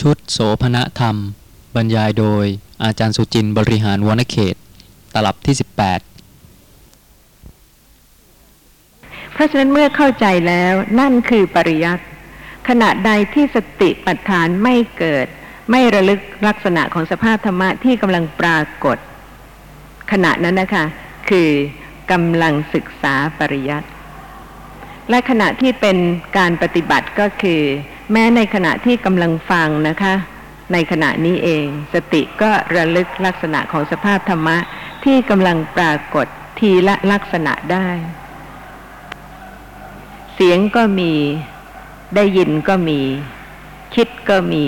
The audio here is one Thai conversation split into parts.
ชุดโสภณธรรม บรรยายโดยอาจารย์สุจินต์บริหารวนเขต ตลับที่ 18 เพราะฉะนั้นเมื่อเข้าใจแล้วนั่นคือปริยัติขณะใดที่สติปัฏฐานไม่เกิด ไม่ระลึกลักษณะของสภาพธรรมะที่กำลังปรากฏ ขณะนั้นนะคะ คือกำลังศึกษาปริยัติและขณะที่เป็นการปฏิบัติก็คือ แม้ในขณะที่กำลังฟังนะคะ ในขณะนี้เอง สติก็ระลึกลักษณะของสภาพธรรมะที่กำลังปรากฏทีละลักษณะได้ เสียงก็มีได้ยินก็มี คิดก็มี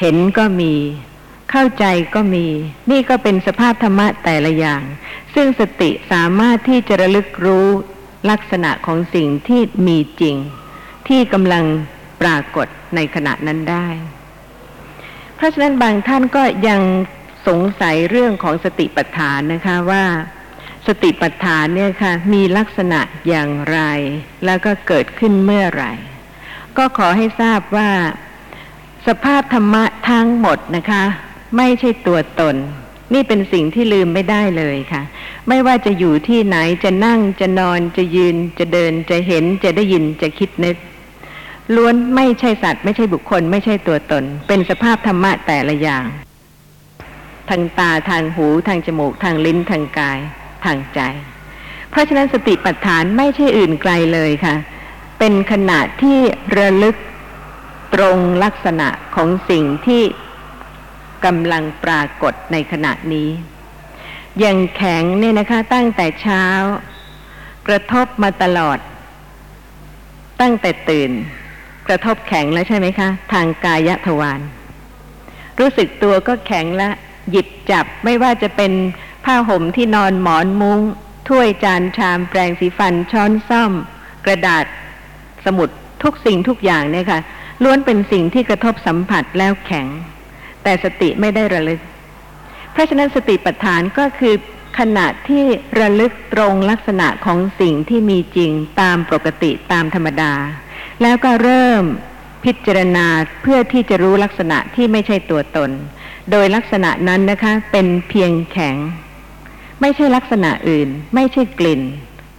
เห็นก็มี เข้าใจก็มี นี่ก็เป็นสภาพธรรมะแต่ละอย่าง ซึ่งสติสามารถที่จะระลึกรู้ลักษณะของสิ่งที่มีจริง ที่กำลัง ปรากฏในขณะนั้นได้ เพราะฉะนั้นบางท่านก็ยังสงสัยเรื่องของสติปัฏฐานนะคะว่า สติปัฏฐานเนี่ยค่ะ มีลักษณะอย่างไร แล้วก็เกิดขึ้นเมื่อไหร่ ก็ขอให้ทราบว่า สภาพธรรมะทั้งหมดนะคะ ไม่ใช่ตัวตน นี่เป็นสิ่งที่ลืมไม่ได้เลยค่ะ ไม่ว่าจะอยู่ที่ไหนจะนั่งจะนอนจะยืนจะเดินจะเห็นจะได้ยินจะคิดนึก ล้วนไม่ใช่สัตว์ ไม่ใช่บุคคล ไม่ใช่ตัวตน เป็นสภาพธรรมะแต่ละอย่าง ทางตาทางหูทางจมูก ทางลิ้นทางกาย ทางใจ เพราะฉะนั้นสติปัฏฐานไม่ใช่อื่นไกลเลยค่ะ เป็นขณะที่ระลึกตรงลักษณะของสิ่งที่กำลังปรากฏในขณะนี้อย่างแข็งเนี่ยนะคะตั้งแต่เช้า กระทบมาตลอด ตั้งแต่ตื่น กระทบแข็งแล้วใช่ไหมคะ ทางกายทวารรู้สึกตัวก็แข็งและ หยิบจับไม่ว่าจะเป็นผ้าห่มที่นอนหมอนมุง้ง ถ้วยจานชามแปรงสีฟันช้อนซ่อม กระดาษ สมุดทุกสิ่งทุกอย่างเนี่ยค่ะ ล้วนเป็นสิ่งที่กระทบสัมผัสแล้วแข็ง แต่สติไม่ได้ระลึก เพราะฉะนั้นสติปัฏฐานก็คือขณะที่ระลึกตรงลักษณะของสิ่งที่มีจริงตามปกติตามธรรมดา แล้วก็เริ่มพิจารณาเพื่อที่จะรู้ลักษณะที่ไม่ใช่ตัวตน โดยลักษณะนั้นนะคะ เป็นเพียงแข็ง ไม่ใช่ลักษณะอื่น ไม่ใช่กลิ่น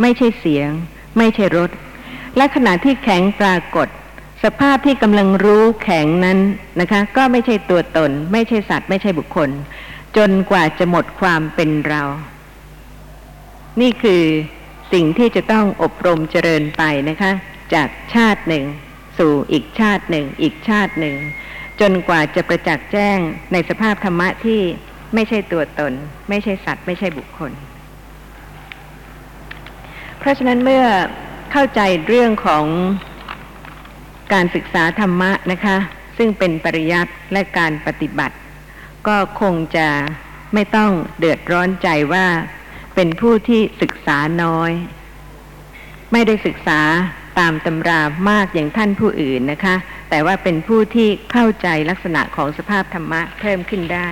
ไม่ใช่เสียง ไม่ใช่รสและขณะที่แข็งปรากฏ สภาพที่กำลังรู้แข็งนั้นนะคะ ก็ไม่ใช่ตัวตน ไม่ใช่สัตว์ ไม่ใช่บุคคล จนกว่าจะหมดความเป็นเรา นี่คือสิ่งที่จะต้องอบรมเจริญไปนะคะ จากชาติหนึ่ง สู่อีกชาติหนึ่ง อีกชาติหนึ่ง จนกว่าจะประจักษ์แจ้งในสภาพธรรมะที่ไม่ใช่ตัวตน ไม่ใช่สัตว์ ไม่ใช่บุคคล เพราะฉะนั้นเมื่อเข้าใจเรื่องของการศึกษาธรรมะนะคะ ซึ่งเป็นปริยัติและการปฏิบัติ ก็คงจะไม่ต้องเดือดร้อนใจว่าเป็นผู้ที่ศึกษาน้อย ไม่ได้ศึกษา ตามตำรามากอย่างท่านผู้อื่นนะคะ แต่ว่าเป็นผู้ที่เข้าใจลักษณะของสภาพธรรมะเพิ่มขึ้นได้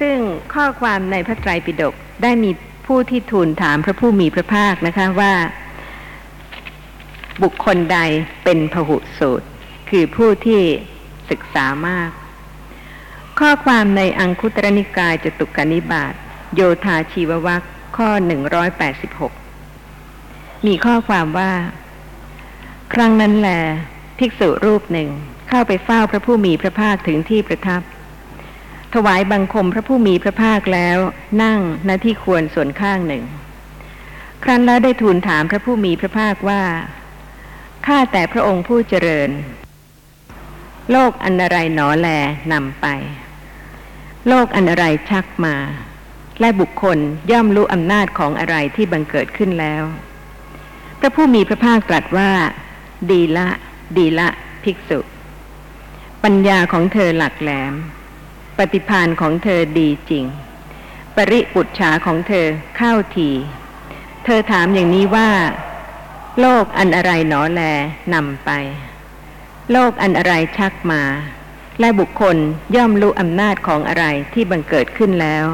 ซึ่งข้อความในพระไตรปิฎกได้มีผู้ที่ทูลถามพระผู้มีพระภาคนะคะว่า บุคคลใดเป็นพหุสูตร คือผู้ที่ศึกษามาก ข้อความในอังคุตรนิกายจตุกนิบาตโยธาชีววัคข้อ186 มีข้อความว่า ครั้งนั้นแหลภิกษุรูปหนึ่งเข้าไปเฝ้าพระผู้มีพระภาคถึงที่ประทับ ถวายบังคมพระผู้มีพระภาคแล้ว นั่งณที่ควรส่วนข้างหนึ่ง ครั้นแล้วได้ทูลถามพระผู้มีพระภาคว่าข้าแต่พระองค์ผู้เจริญ โลกอันอะไรหนอแลนำไป โลกอันอะไรชักมา และบุคคลย่อมรู้อำนาจของอะไรที่บังเกิดขึ้นแล้ว พระผู้มีพระภาคตรัสว่า ดีละ ดีละภิกษุ ปัญญาของเธอหลักแหลม ปฏิพานของเธอดีจริง ปริปุจฉาของเธอเข้าที เธอถามอย่างนี้ว่า โลกอันอะไรหนอแลนำไป โลกอันอะไรชักมา และบุคคลย่อมรู้อำนาจของอะไรที่บังเกิดขึ้นแล้ว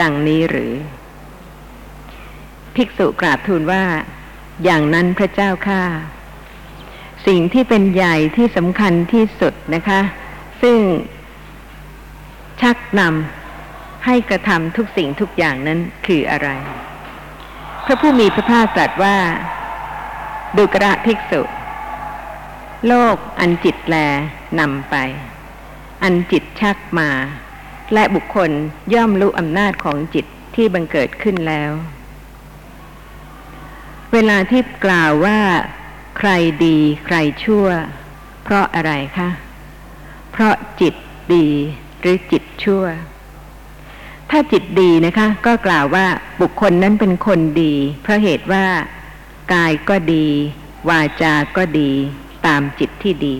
ดังนี้หรือ ภิกษุกราบทูลว่า อย่างนั้นพระเจ้าข้าสิ่งที่เป็นใหญ่ที่สำคัญที่สุดนะคะ ซึ่งชักนำให้กระทำทุกสิ่งทุกอย่างนั้นคืออะไร พระผู้มีพระภาคตรัสว่า ดุกระภิกษุ โลกอันจิตแลนำไป อันจิตชักมา และบุคคลย่อมรู้อำนาจของจิตที่บังเกิดขึ้นแล้ว เวลาที่กล่าวว่า ใครดีใครชั่ว เพราะอะไรคะ เพราะจิตดีหรือจิตชั่ว ถ้าจิตดีนะคะ ก็กล่าวว่าบุคคลนั้นเป็นคนดี เพราะเหตุว่ากายก็ดี วาจาก็ดี ตามจิตที่ดี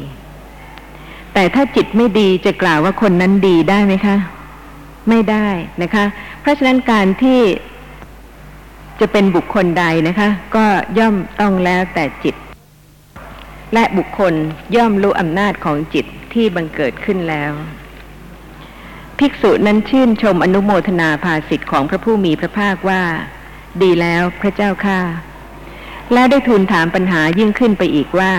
แต่ถ้าจิตไม่ดีจะกล่าวว่าคนนั้นดีได้ไหมคะ ไม่ได้นะคะ เพราะฉะนั้นการที่ จะเป็นบุคคลใดนะคะ ก็ย่อมต้องแล้วแต่จิต และบุคคลย่อมรู้อำนาจของจิตที่บังเกิดขึ้นแล้ว ภิกษุนั้นชื่นชมอนุโมทนาภาสิทธิ์ของพระผู้มีพระภาคว่า ดีแล้วพระเจ้าข้าและได้ทูลถามปัญหายิ่งขึ้นไปอีกว่า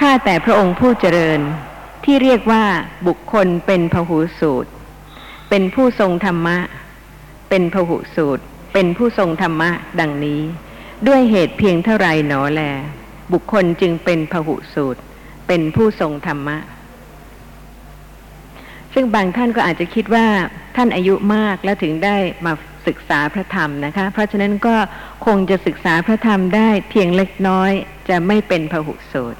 ข้าแต่พระองค์ผู้เจริญ ที่เรียกว่าบุคคลเป็นพหูสูตร เป็นผู้ทรงธรรมะ เป็นพหุสูตร เป็นผู้ทรงธรรมะดังนี้ ด้วยเหตุเพียงเท่าไรหนอแล บุคคลจึงเป็นพหุสูตร เป็นผู้ทรงธรรมะ ซึ่งบางท่านก็อาจจะคิดว่าท่านอายุมากแล้วถึงได้มาศึกษาพระธรรมนะคะ เพราะฉะนั้นก็คงจะศึกษาพระธรรมได้เพียงเล็กน้อยจะไม่เป็นพหุสูตร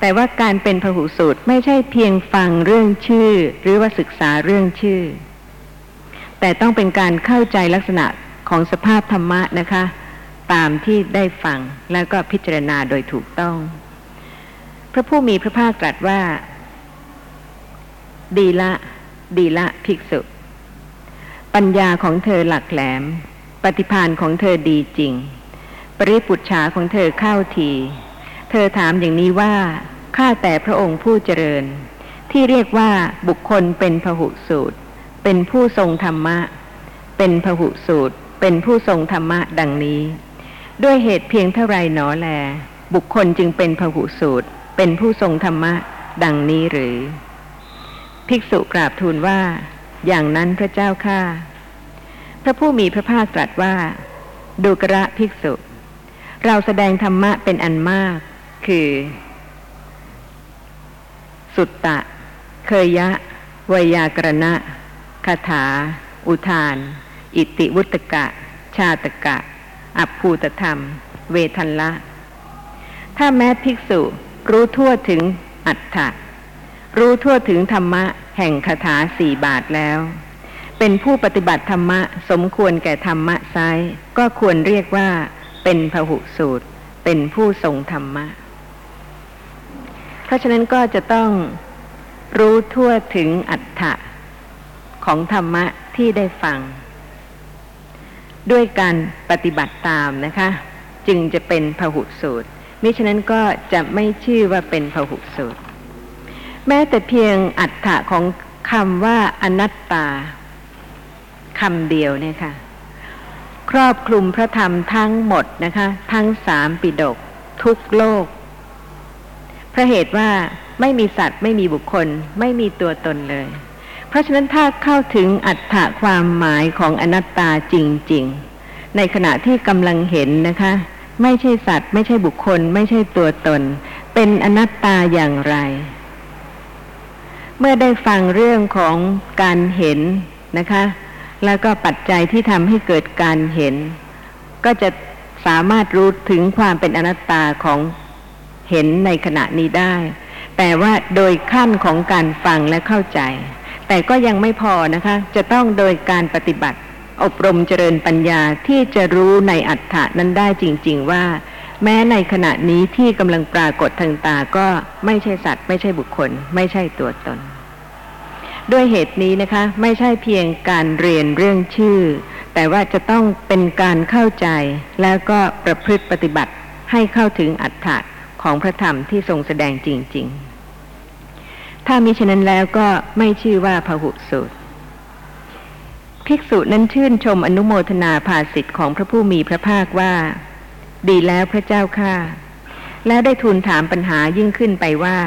แต่ว่าการเป็นพหุสูตรไม่ใช่เพียงฟังเรื่องชื่อ หรือว่าศึกษาเรื่องชื่อ แต่ต้องเป็นการเข้าใจลักษณะ ของสภาพธรรมะนะคะ ตามที่ได้ฟังแล้วก็พิจารณาโดยถูกต้อง พระผู้มีพระภาคตรัสว่า ดีละ ดีละภิกษุ ปัญญาของเธอหลักแหลม ปฏิพานของเธอดีจริง ปริปุจฉาของเธอเข้าที เธอถามอย่างนี้ว่าข้าแต่พระองค์ผู้เจริญ ที่เรียกว่าบุคคลเป็นพหุสูตร เป็นผู้ทรงธรรมะ เป็นพหุสูตร เป็นผู้ทรงธรรมะดังนี้ ด้วยเหตุเพียงเท่าไรหนอแล บุคคลจึงเป็นพหุสูตร เป็นผู้ทรงธรรมะดังนี้หรือ ภิกษุกราบทูลว่า อย่างนั้นพระเจ้าข้าพระผู้มีพระภาคตรัสว่า ดูกระภิกษุ เราแสดงธรรมะเป็นอันมาก คือ สุตตะ เคยยะ วยากรณะคาถา อุทาน อิติวุตกะ ชาตกะ อัภูตธรรม เวทันละ ถ้าแม้ภิกษุรู้ทั่วถึงอัฏฐะรู้ทั่วถึงธรรมะแห่งคาถาสี่บาทแล้ว เป็นผู้ปฏิบัติธรรมะสมควรแก่ธรรมะไซก็ควรเรียกว่า เป็นพหุสูตร เป็นผู้ทรงธรรมะ เพราะฉะนั้นก็จะต้องรู้ทั่วถึงอัฏฐะของธรรมะที่ได้ฟัง ด้วยการปฏิบัติตามนะคะ จึงจะเป็นพหุสูตรมิฉะนั้นก็จะไม่ชื่อว่าเป็นพหุสูตร แม้แต่เพียงอัฏฐะของคำว่าอนัตตาคำเดียวเนี่ยค่ะ ครอบคลุมพระธรรมทั้งหมดนะคะ ทั้งสามปิดก ทุกโลกเพราะเหตุว่าไม่มีสัตว์ไม่มีบุคคล ไม่มีตัวตนเลย เพราะฉะนั้นถ้าเข้าถึงอัตถะความหมายของอนัตตาจริง ๆ ในขณะที่กำลังเห็นนะคะ ไม่ใช่สัตว์ ไม่ใช่บุคคล ไม่ใช่ตัวตน เป็นอนัตตาอย่างไร เมื่อได้ฟังเรื่องของการเห็นนะคะ แล้วก็ปัจจัยที่ทำให้เกิดการเห็น ก็จะสามารถรู้ถึงความเป็นอนัตตาของเห็นในขณะนี้ได้ แต่ว่าโดยขั้นของการฟังและเข้าใจ แต่ก็ยังไม่พอนะคะ จะต้องโดยการปฏิบัติ อบรมเจริญปัญญาที่จะรู้ในอัฏฐานั้นได้จริง ๆ ว่า แม้ในขณะนี้ที่กำลังปรากฏทางตาก็ไม่ใช่สัตว์ ไม่ใช่บุคคล ไม่ใช่ตัวตน ด้วยเหตุนี้นะคะ ไม่ใช่เพียงการเรียนเรื่องชื่อ แต่ว่าจะต้องเป็นการเข้าใจ แล้วก็ประพฤติปฏิบัติให้เข้าถึงอัฏฐะของพระธรรมที่ทรงแสดงจริง ๆ ถ้ามิฉะนั้นแล้วก็ไม่ชื่อว่าพหุสูตร ภิกษุนั้นชื่นชมอนุโมทนาภาสิทธิ์ของพระผู้มีพระภาคว่า ดีแล้วพระเจ้าข้าและได้ทูลถามปัญหายิ่งขึ้นไปว่า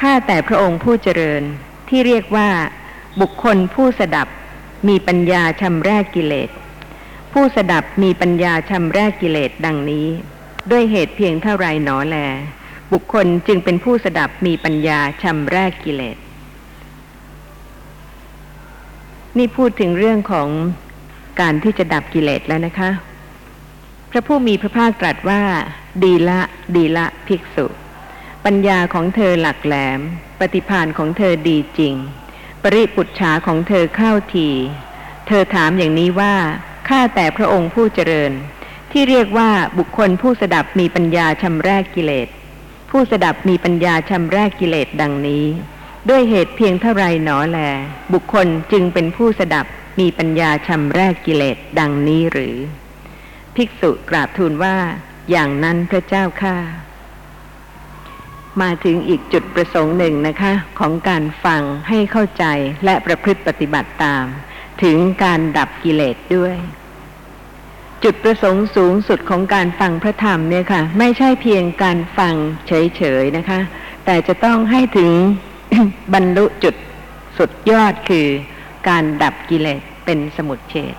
ข้าแต่พระองค์ผู้เจริญที่เรียกว่า บุคคลผู้สดับมีปัญญาชำแรกกิเลส ผู้สดับมีปัญญาชำแรกกิเลสดังนี้ ด้วยเหตุเพียงเท่าไรหนอแล บุคคลจึงเป็นผู้สดับมีปัญญาชำแรกกิเลส นี่พูดถึงเรื่องของการที่จะดับกิเลสแล้วนะคะ พระผู้มีพระภาคตรัสว่า ดีละ ดีละภิกษุ ปัญญาของเธอหลักแหลม ปฏิภาณของเธอดีจริง ปริปุจฉาของเธอเข้าที เธอถามอย่างนี้ว่าข้าแต่พระองค์ผู้เจริญ ที่เรียกว่าบุคคลผู้สดับมีปัญญาชำแรกกิเลส ผู้สดับมีปัญญาชำแรกกิเลสดังนี้ ด้วยเหตุเพียงเท่าไรหนอแล บุคคลจึงเป็นผู้สดับมีปัญญาชำแรกกิเลสดังนี้หรือ ภิกษุกราบทูลว่า อย่างนั้นพระเจ้าข้ามาถึงอีกจุดประสงค์หนึ่งนะคะ ของการฟังให้เข้าใจและประพฤติปฏิบัติตาม ถึงการดับกิเลสด้วย จุดประสงค์สูงสุดของการฟังพระธรรมเนี่ยค่ะ ไม่ใช่เพียงการฟังเฉยๆนะคะ แต่จะต้องให้ถึงบรรลุจุดสุดยอดคือการดับกิเลสเป็นสมุทเฉด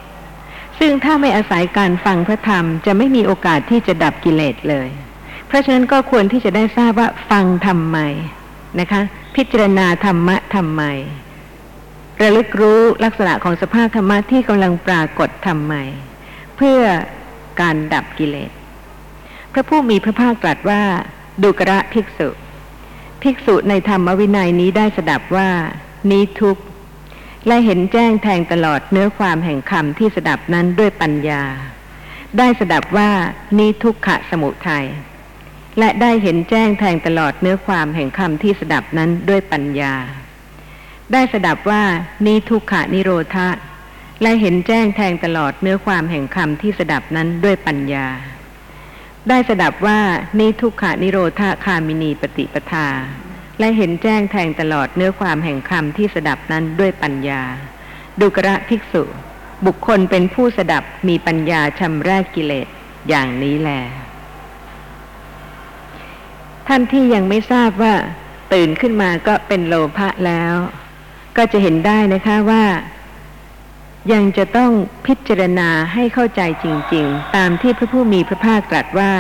ซึ่งถ้าไม่อาศัยการฟังพระธรรมจะไม่มีโอกาสที่จะดับกิเลสเลย เพราะฉะนั้นก็ควรที่จะได้ทราบว่าฟังทำไมนะคะ พิจารณาธรรมะทำไมระลึกรู้ลักษณะของสภาพธรรมะที่กำลังปรากฏทำไม เพื่อการดับกิเลส พระผู้มีพระภาคตรัสว่า ดุกระภิกษุ ภิกษุในธรรมวินัยนี้ได้สดับว่า นี้ทุกข์ และเห็นแจ้งแทงตลอดเนื้อความแห่งคำที่สดับนั้นด้วยปัญญา ได้สดับว่านี้ทุกขะสมุทัยและได้เห็นแจ้งแทงตลอดเนื้อความแห่งคำที่สดับนั้นด้วยปัญญา ได้สดับว่านี้ทุกขะนิโรธะ และเห็นแจ้งแทงตลอดเนื้อความแห่งคำที่สดับนั้นด้วยปัญญา ได้สดับว่านี้ทุกขะนิโรธาคามินีปฏิปทา และเห็นแจ้งแทงตลอดเนื้อความแห่งคำที่สดับนั้นด้วยปัญญา ดุกระภิกษุ บุคคลเป็นผู้สดับมีปัญญาชำแรกกิเลสอย่างนี้แลท่านที่ยังไม่ทราบว่าตื่นขึ้นมาก็เป็นโลภะแล้ว ก็จะเห็นได้นะคะว่า ยังจะต้องพิจารณาให้เข้าใจจริง ๆ ตามที่พระผู้มีพระภาคตรัสว่า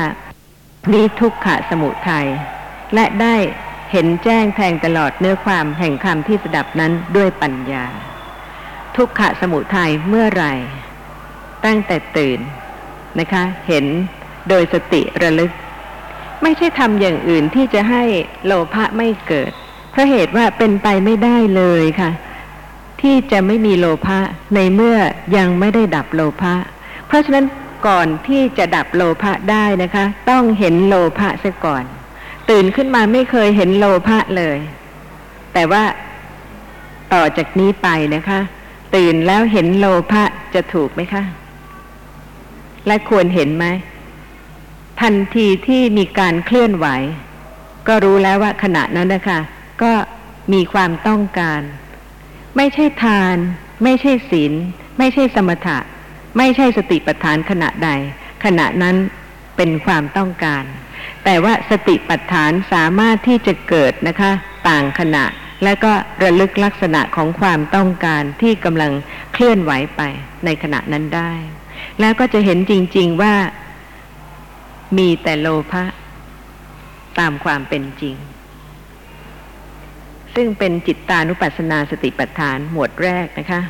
นี้ทุกขะสมุทัยและได้เห็นแจ้งแทงตลอดเนื้อความแห่งคำที่สดับนั้นด้วยปัญญา ทุกขะสมุทัยเมื่อไรตั้งแต่ตื่นนะคะ เห็นโดยสติระลึก ไม่ใช่ทำอย่างอื่นที่จะให้โลภะไม่เกิดเพราะเหตุว่าเป็นไปไม่ได้เลยค่ะ ที่จะไม่มีโลภะในเมื่อยังไม่ได้ดับโลภะเพราะฉะนั้นก่อนที่จะดับโลภะได้นะคะ ต้องเห็นโลภะซะก่อน ตื่นขึ้นมาไม่เคยเห็นโลภะเลย แต่ว่าต่อจากนี้ไปนะคะ ตื่นแล้วเห็นโลภะจะถูกไหมคะ และควรเห็นไหมทันทีที่มีการเคลื่อนไหว ก็รู้แล้วว่าขณะนั้นนะคะ ก็มีความต้องการ ไม่ใช่ทาน ไม่ใช่ศีล ไม่ใช่สมถะ ไม่ใช่สติปัฏฐานขณะใด ขณะนั้นเป็นความต้องการ แต่ว่าสติปัฏฐานสามารถที่จะเกิดนะคะ ต่างขณะ และก็ระลึกลักษณะของความต้องการที่กำลังเคลื่อนไหวไปในขณะนั้นได้ แล้วก็จะเห็นจริง ๆว่ามีแต่โลภะตามความเป็นจริง ซึ่งเป็นจิตตานุปัสสนาสติปัฏฐานหมวดแรกนะคะ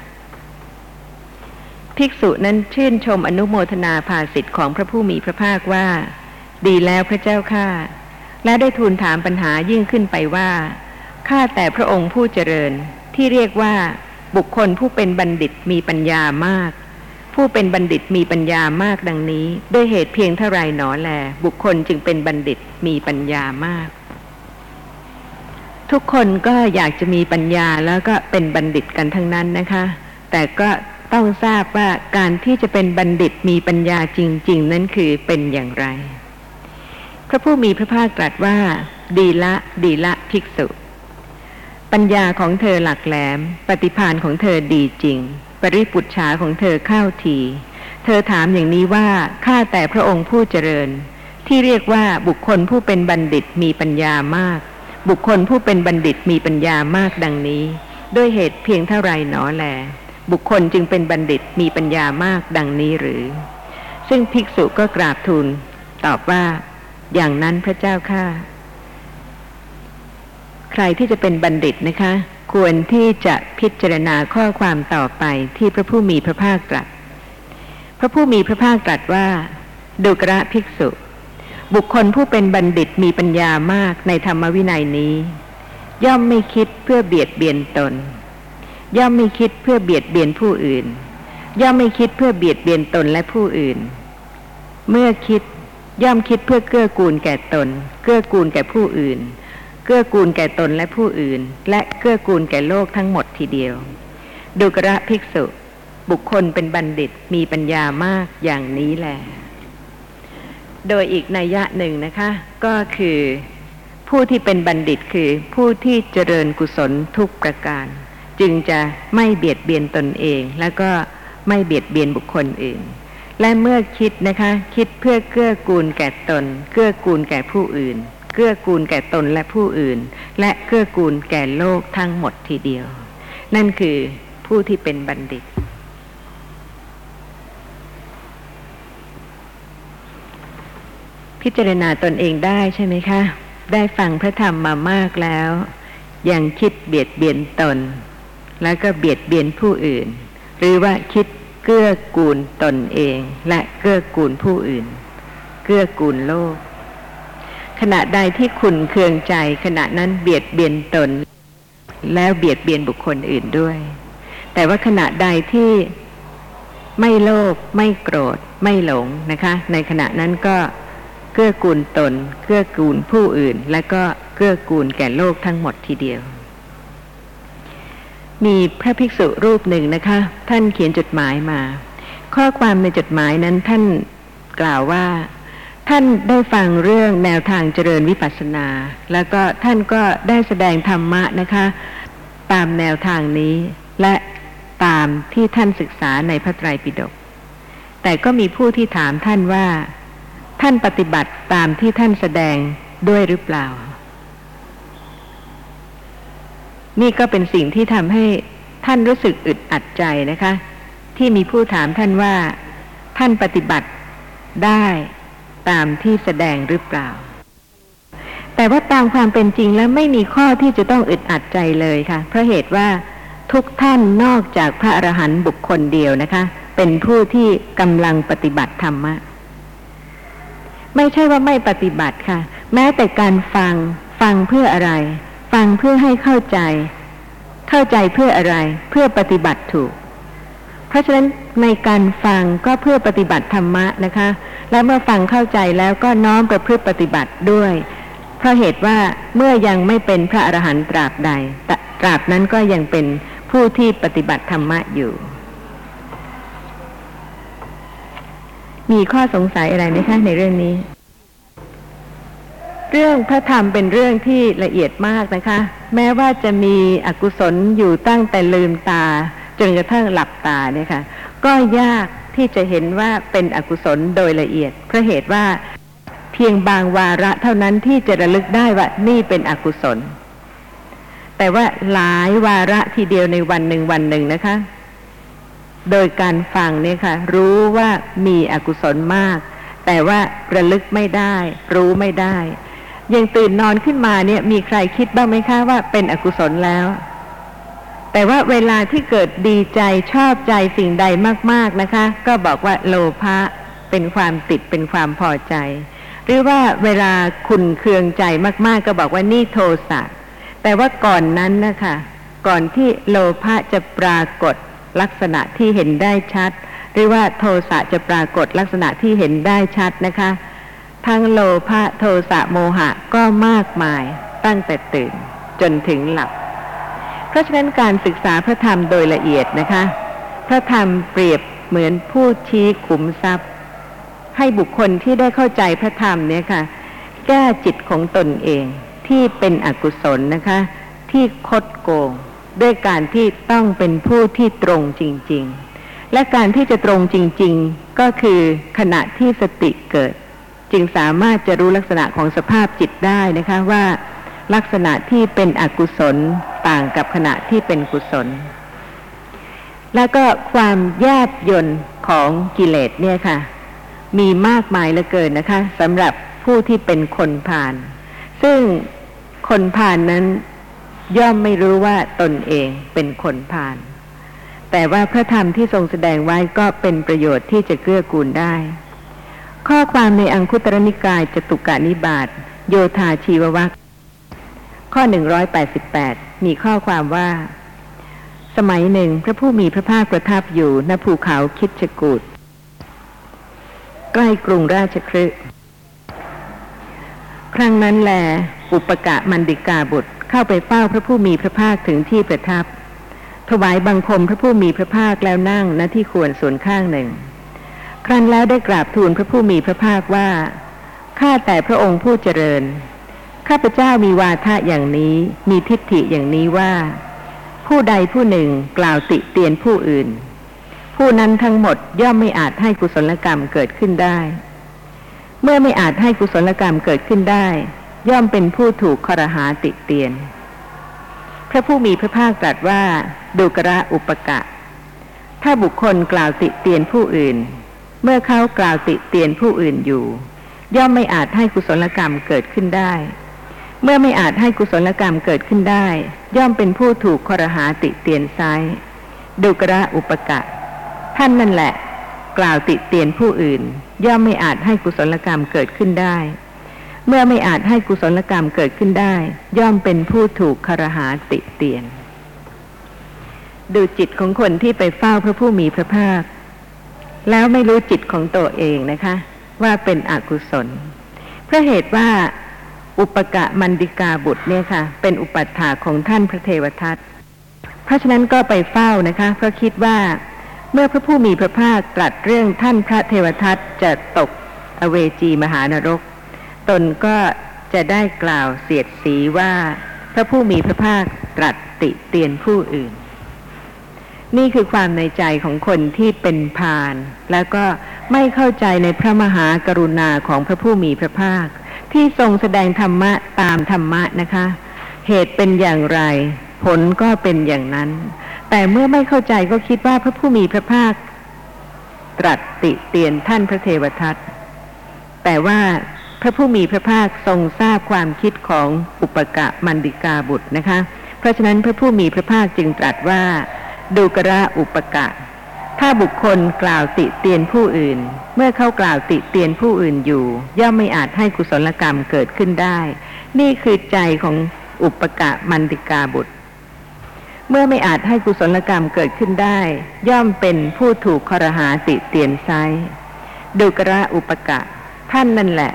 ภิกษุนั้นชื่นชมอนุโมทนาภาสิทธิ์ของพระผู้มีพระภาคว่า ดีแล้วพระเจ้าข้าและได้ทูลถามปัญหายิ่งขึ้นไปว่าข้าแต่พระองค์ผู้เจริญที่เรียกว่าบุคคลผู้เป็นบัณฑิตมีปัญญามาก ผู้เป็นบัณฑิตมีปัญญามากดังนี้ ด้วยเหตุเพียงเท่าไรหนอแล บุคคลจึงเป็นบัณฑิตมีปัญญามาก ทุกคนก็อยากจะมีปัญญาแล้วก็เป็นบัณฑิตกันทั้งนั้นนะคะ แต่ก็ต้องทราบว่าการที่จะเป็นบัณฑิตมีปัญญาจริง ๆ นั้นคือเป็นอย่างไร พระผู้มีพระภาคตรัสว่า ดีละดีละภิกษุ ปัญญาของเธอหลักแหลม ปฏิพานของเธอดีจริง ปริปุจฉาของเธอเข้าทีเธอถามอย่างนี้ว่าข้าแต่พระองค์ผู้เจริญ ที่เรียกว่าบุคคลผู้เป็นบัณฑิตมีปัญญามาก บุคคลผู้เป็นบัณฑิตมีปัญญามากดังนี้ ด้วยเหตุเพียงเท่าไรหนอแล บุคคลจึงเป็นบัณฑิตมีปัญญามากดังนี้หรือ ซึ่งภิกษุก็กราบทูลตอบว่า อย่างนั้นพระเจ้าข้าใครที่จะเป็นบัณฑิตนะคะ ควรที่จะพิจารณาข้อความต่อไปที่พระผู้มีพระภาคตรัส พระผู้มีพระภาคตรัสว่า ดุกระภิกษุ บุคคลผู้เป็นบัณฑิตมีปัญญามากในธรรมวินัยนี้ ย่อมไม่คิดเพื่อเบียดเบียนตน ย่อมไม่คิดเพื่อเบียดเบียนผู้อื่น ย่อมไม่คิดเพื่อเบียดเบียนตนและผู้อื่น เมื่อคิดย่อมคิดเพื่อเกื้อกูลแก่ตน เกื้อกูลแก่ผู้อื่น เกื้อกูลแก่ตนและผู้อื่น และเกื้อกูลแก่โลกทั้งหมดทีเดียว ดุกระภิกษุ บุคคลเป็นบัณฑิตมีปัญญามากอย่างนี้แหละ โดยอีกนัยยะหนึ่งนะคะ ก็คือผู้ที่เป็นบัณฑิตคือผู้ที่เจริญกุศลทุกประการ จึงจะไม่เบียดเบียนตนเอง แล้วก็ไม่เบียดเบียนบุคคลอื่น และเมื่อคิดนะคะ คิดเพื่อเกื้อกูลแก่ตน เกื้อกูลแก่ผู้อื่น เกื้อกูลแก่ตนและผู้อื่น และเกื้อกูลแก่โลกทั้งหมดทีเดียว นั่นคือผู้ที่เป็นบัณฑิต พิจารณาตนเองได้ใช่ไหมคะ ได้ฟังพระธรรมมามากแล้ว ยังคิดเบียดเบียนตน แล้วก็เบียดเบียนผู้อื่น หรือว่าคิดเกื้อกูลตนเอง และเกื้อกูลผู้อื่น เกื้อกูลโลก ขณะใดที่คุณเคืองใจ ขณะนั้นเบียดเบียนตน แล้วเบียดเบียนบุคคลอื่นด้วย แต่ว่าขณะใดที่ไม่โลภไม่โกรธไม่หลงนะคะ ในขณะนั้นก็ เกื้อกูลตน เกื้อกูลผู้อื่น และก็เกื้อกูลแก่โลกทั้งหมดทีเดียว มีพระภิกษุรูปหนึ่งนะคะ ท่านเขียนจดหมายมา ข้อความในจดหมายนั้นท่านกล่าวว่า ท่านได้ฟังเรื่องแนวทางเจริญวิปัสสนา แล้วก็ท่านก็ได้แสดงธรรมะนะคะ ตามแนวทางนี้และตามที่ท่านศึกษาในพระไตรปิฎกแต่ก็มีผู้ที่ถามท่านว่า ท่านปฏิบัติตามที่ท่านแสดงด้วยหรือเปล่า นี่ก็เป็นสิ่งที่ทำให้ท่านรู้สึกอึดอัดใจนะคะ ที่มีผู้ถามท่านว่า ท่านปฏิบัติได้ตามที่แสดงหรือเปล่า แต่ว่าตามความเป็นจริงแล้วไม่มีข้อที่จะต้องอึดอัดใจเลยค่ะ เพราะเหตุว่าทุกท่านนอกจากพระอรหันต์บุคคลเดียวนะคะ เป็นผู้ที่กำลังปฏิบัติธรรมะ ไม่ใช่ว่าไม่ปฏิบัติค่ะ แม้แต่การฟัง ฟังเพื่ออะไร ฟังเพื่อให้เข้าใจ เข้าใจเพื่ออะไร เพื่อปฏิบัติถูก เพราะฉะนั้นในการฟังก็เพื่อปฏิบัติธรรมะนะคะ และเมื่อฟังเข้าใจแล้วก็น้อมประพฤติปฏิบัติด้วย เพราะเหตุว่าเมื่อยังไม่เป็นพระอรหันต์ตราบใด ตราบนั้นก็ยังเป็นผู้ที่ปฏิบัติธรรมะอยู่ มีข้อสงสัยอะไรไหมคะในเรื่องนี้ เรื่องพระธรรมเป็นเรื่องที่ละเอียดมากนะคะ แม้ว่าจะมีอกุศลอยู่ตั้งแต่ลืมตา จนกระทั่งหลับตาเนี่ยค่ะ ก็ยากที่จะเห็นว่าเป็นอกุศลโดยละเอียดเพราะเหตุว่าเพียงบางวาระเท่านั้นที่จะระลึกได้ว่านี่เป็นอกุศล แต่ว่าหลายวาระทีเดียวในวันหนึ่งวันหนึ่งนะคะ โดยการฟังเนี่ยค่ะ รู้ว่ามีอกุศลมาก แต่ว่าระลึกไม่ได้ รู้ไม่ได้ยังตื่นนอนขึ้นมาเนี่ย มีใครคิดบ้างไหมคะว่าเป็นอกุศลแล้ว แต่ว่าเวลาที่เกิดดีใจชอบใจสิ่งใดมาก ๆนะคะ ก็บอกว่าโลภะเป็นความติดเป็นความพอใจ หรือว่าเวลาคุณเคืองใจมาก ๆ ก็บอกว่านี่โทสะแต่ว่าก่อนนั้นนะคะ ก่อนที่โลภะจะปรากฏ ลักษณะที่เห็นได้ชัด หรือว่าโทสะจะปรากฏลักษณะที่เห็นได้ชัดนะคะ ทั้งโลภะโทสะโมหะก็มากมายตั้งแต่ตื่นจนถึงหลับ เพราะฉะนั้นการศึกษาพระธรรมโดยละเอียดนะคะ พระธรรมเปรียบเหมือนผู้ชี้ขุมทรัพย์ ให้บุคคลที่ได้เข้าใจพระธรรมเนี่ยค่ะ แก้จิตของตนเองที่เป็นอกุศลนะคะ ที่คดโกง ด้วยการที่ต้องเป็นผู้ที่ตรงจริง ๆ และการที่จะตรงจริง ๆ ก็คือขณะที่สติเกิด จึงสามารถจะรู้ลักษณะของสภาพจิตได้นะคะว่า ลักษณะที่เป็นอกุศลต่างกับขณะที่เป็นกุศล แล้วก็ความแยบยนของกิเลสเนี่ยค่ะ มีมากมายเหลือเกินนะคะสำหรับผู้ที่เป็นคนผ่าน ซึ่งคนผ่านนั้น ย่อมไม่รู้ว่าตนเองเป็นคนผ่านแต่ว่าพระธรรมที่ทรงแสดงไว้ก็เป็นประโยชน์ที่จะเกื้อกูลได้ ข้อความในอังคุตรนิกายจตุกานิบาตโยธาชีววัคข้อ 188 มีข้อความว่า สมัยหนึ่งพระผู้มีพระภาคประทับอยู่ณภูเขาคิดชกูดใกล้กรุงราชคฤห์ครั้งนั้นแล อุปกะมันดิกาบุตร เข้าไปเฝ้าพระผู้มีพระภาคถึงที่ประทับ ถวายบังคมพระผู้มีพระภาคแล้วนั่งณที่ควรส่วนข้างหนึ่ง ครั้นแล้วได้กราบทูลพระผู้มีพระภาคว่าข้าแต่พระองค์ผู้เจริญ ข้าพเจ้ามีวาทะอย่างนี้มีทิฏฐิอย่างนี้ว่า ผู้ใดผู้หนึ่งกล่าวติเตียนผู้อื่น ผู้นั้นทั้งหมดย่อมไม่อาจให้กุศลกรรมเกิดขึ้นได้ เมื่อไม่อาจให้กุศลกรรมเกิดขึ้นได้ ย่อมเป็นผู้ถูกคอรหาติเตียน พระผู้มีพระภาคตรัสว่าดูกระอุปกะ ถ้าบุคคลกล่าวติเตียนผู้อื่น เมื่อเขากล่าวติเตียนผู้อื่นอยู่ ย่อมไม่อาจให้กุศลกรรมเกิดขึ้นได้ เมื่อไม่อาจให้กุศลกรรมเกิดขึ้นได้ ย่อมเป็นผู้ถูกคอรหาติเตียนไซดูกระอุปกะ ท่านนั่นแหละ กล่าวติเตียนผู้อื่น ย่อมไม่อาจให้กุศลกรรมเกิดขึ้นได้ เมื่อไม่อาจให้กุศลกรรมเกิดขึ้นได้ ย่อมเป็นผู้ถูกคารหาติเตียน ดูจิตของคนที่ไปเฝ้าพระผู้มีพระภาค แล้วไม่รู้จิตของตัวเองนะคะ ว่าเป็นอกุศลเพราะเหตุว่าอุปกะมันดิกาบุตรเนี่ยค่ะ เป็นอุปัฏฐาของท่านพระเทวทัตเพราะฉะนั้นก็ไปเฝ้านะคะ เพราะคิดว่าเมื่อพระผู้มีพระภาคตรัสเรื่องท่านพระเทวทัตจะตกอเวจีมหานรก ตนก็จะได้กล่าวเสียดสีว่า พระผู้มีพระภาคตรัสติเตียนผู้อื่น นี่คือความในใจของคนที่เป็นพาน แล้วก็ไม่เข้าใจในพระมหากรุณาของพระผู้มีพระภาค ที่ทรงแสดงธรรมะตามธรรมะนะคะ เหตุเป็นอย่างไร ผลก็เป็นอย่างนั้น แต่เมื่อไม่เข้าใจก็คิดว่าพระผู้มีพระภาค ตรัสติเตียนท่านพระเทวทัตแต่ว่า พระผู้มีพระภาคทรงทราบความคิดของอุปกะมันดิกาบุตรนะคะ เพราะฉะนั้นพระผู้มีพระภาคจึงตรัสว่า ดูกระอุปกะ ถ้าบุคคลกล่าวติเตียนผู้อื่น เมื่อเขากล่าวติเตียนผู้อื่นอยู่ ย่อมไม่อาจให้กุศลกรรมเกิดขึ้นได้ นี่คือใจของอุปกะมันดิกาบุตร เมื่อไม่อาจให้กุศลกรรมเกิดขึ้นได้ ย่อมเป็นผู้ถูกคอรหาติเตียนไซดูกระอุปกะ ท่านนั่นแหละ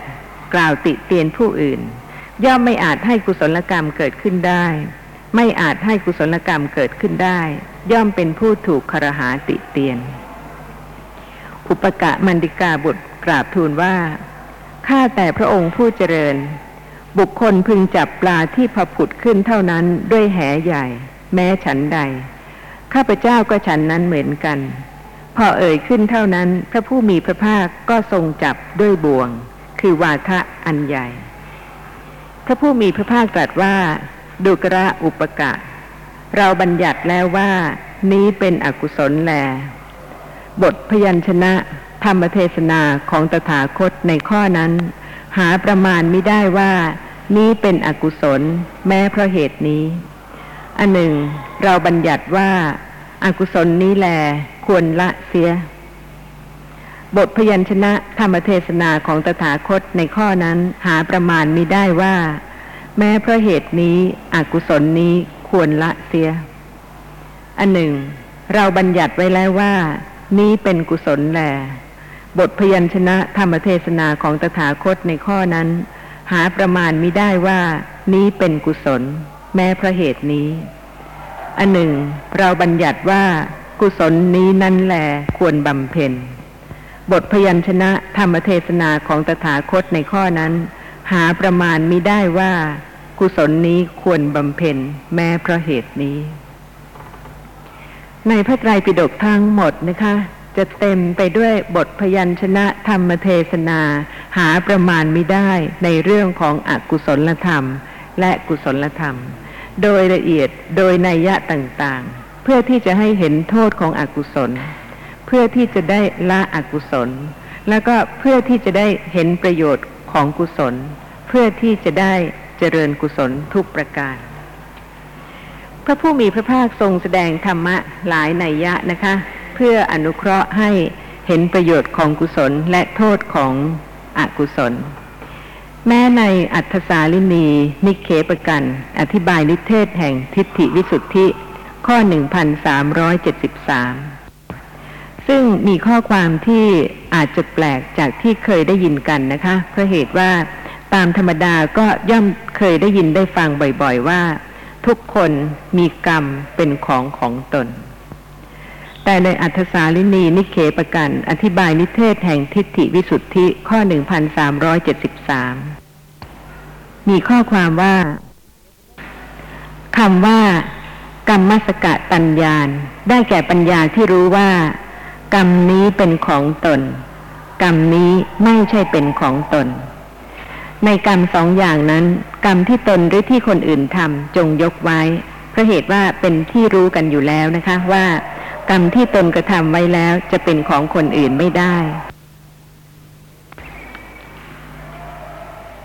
กล่าวติเตียนผู้อื่น ย่อมไม่อาจให้กุศลกรรมเกิดขึ้นได้ ไม่อาจให้กุศลกรรมเกิดขึ้นได้ ย่อมเป็นผู้ถูกคารหาติเตียน อุปกะมันดิกาบุตรกราบทูลว่าข้าแต่พระองค์ผู้เจริญ บุคคลพึงจับปลาที่พอผุดขึ้นเท่านั้นด้วยแหใหญ่ แม้ฉันใด ข้าพเจ้าก็ฉันนั้นเหมือนกัน พอเอ่ยขึ้นเท่านั้น พระผู้มีพระภาคก็ทรงจับด้วยบ่วง คือวาทะอันใหญ่ พระผู้มีพระภาคตรัสว่า ดุกระอุปกะ เราบัญญัติแล้วว่านี้เป็นอกุศลแล บทพยัญชนะธรรมเทศนาของตถาคตในข้อนั้น หาประมาณไม่ได้ว่านี้เป็นอกุศลแม้เพราะเหตุนี้ อันหนึ่ง เราบัญญัติว่าอากุศลนี้แลควรละเสีย บทพยัญชนะธรรมเทศนาของตถาคตในข้อนั้นหาประมาณมิได้ว่า แม้เพราะเหตุนี้อกุศลนี้ควรละเสีย อันหนึ่ง เราบัญญัติไว้แล้วว่า นี้เป็นกุศลแล บทพยัญชนะธรรมเทศนาของตถาคตในข้อนั้น หาประมาณมิได้ว่า นี้เป็นกุศล แม้เพราะเหตุนี้ อันหนึ่ง เราบัญญัติว่า กุศลนี้นั่นแหลควรบำเพ็ญ บทพยัญชนะธรรมเทศนาของตถาคตในข้อนั้น หาประมาณมิได้ว่า กุศลนี้ควรบำเพ็ญแม้เพราะเหตุนี้ ในพระไตรปิฎกทั้งหมดนะคะ จะเต็มไปด้วยบทพยัญชนะธรรมเทศนา หาประมาณม่ได้ในเรื่องของอกุศลธรรม และกุศลธรรม โดยละเอียดโดยนัยยะต่างๆ เพื่อที่จะให้เห็นโทษของอกุศล เพื่อที่จะได้ละอกุศล แล้วก็เพื่อที่จะได้เห็นประโยชน์ของกุศล เพื่อที่จะได้เจริญกุศลทุกประการ พระผู้มีพระภาคทรงแสดงธรรมะหลายนัยยะนะคะ เพื่ออนุเคราะห์ให้เห็นประโยชน์ของกุศลและโทษของอกุศล แม้ในอัธสาลินีนิเคปกัน อธิบายนิเทศแห่งทิฏฐิวิสุทธิ ข้อ 1373 ซึ่งมีข้อความที่อาจจะแปลกจากที่เคยได้ยินกันนะคะเพราะเหตุว่าตามธรรมดาก็ย่อมเคยได้ยินได้ฟังบ่อยๆว่า ทุกคนมีกรรมเป็นของของตน แต่ในอัธสาลินีนิเคปกันอธิบายนิเทศแห่งทิฏฐิวิสุทธิข้อ 1373 มีข้อความว่าคำว่ากรรมสกะตัญญาณได้แก่ปัญญาที่รู้ว่า กรรมนี้เป็นของตน กรรมนี้ไม่ใช่เป็นของตน ในกรรมสองอย่างนั้น กรรมที่ตนหรือที่คนอื่นทำจงยกไว้เพราะเหตุว่าเป็นที่รู้กันอยู่แล้วนะคะ ว่า กรรมที่ตนกระทำไว้แล้วจะเป็นของคนอื่นไม่ได้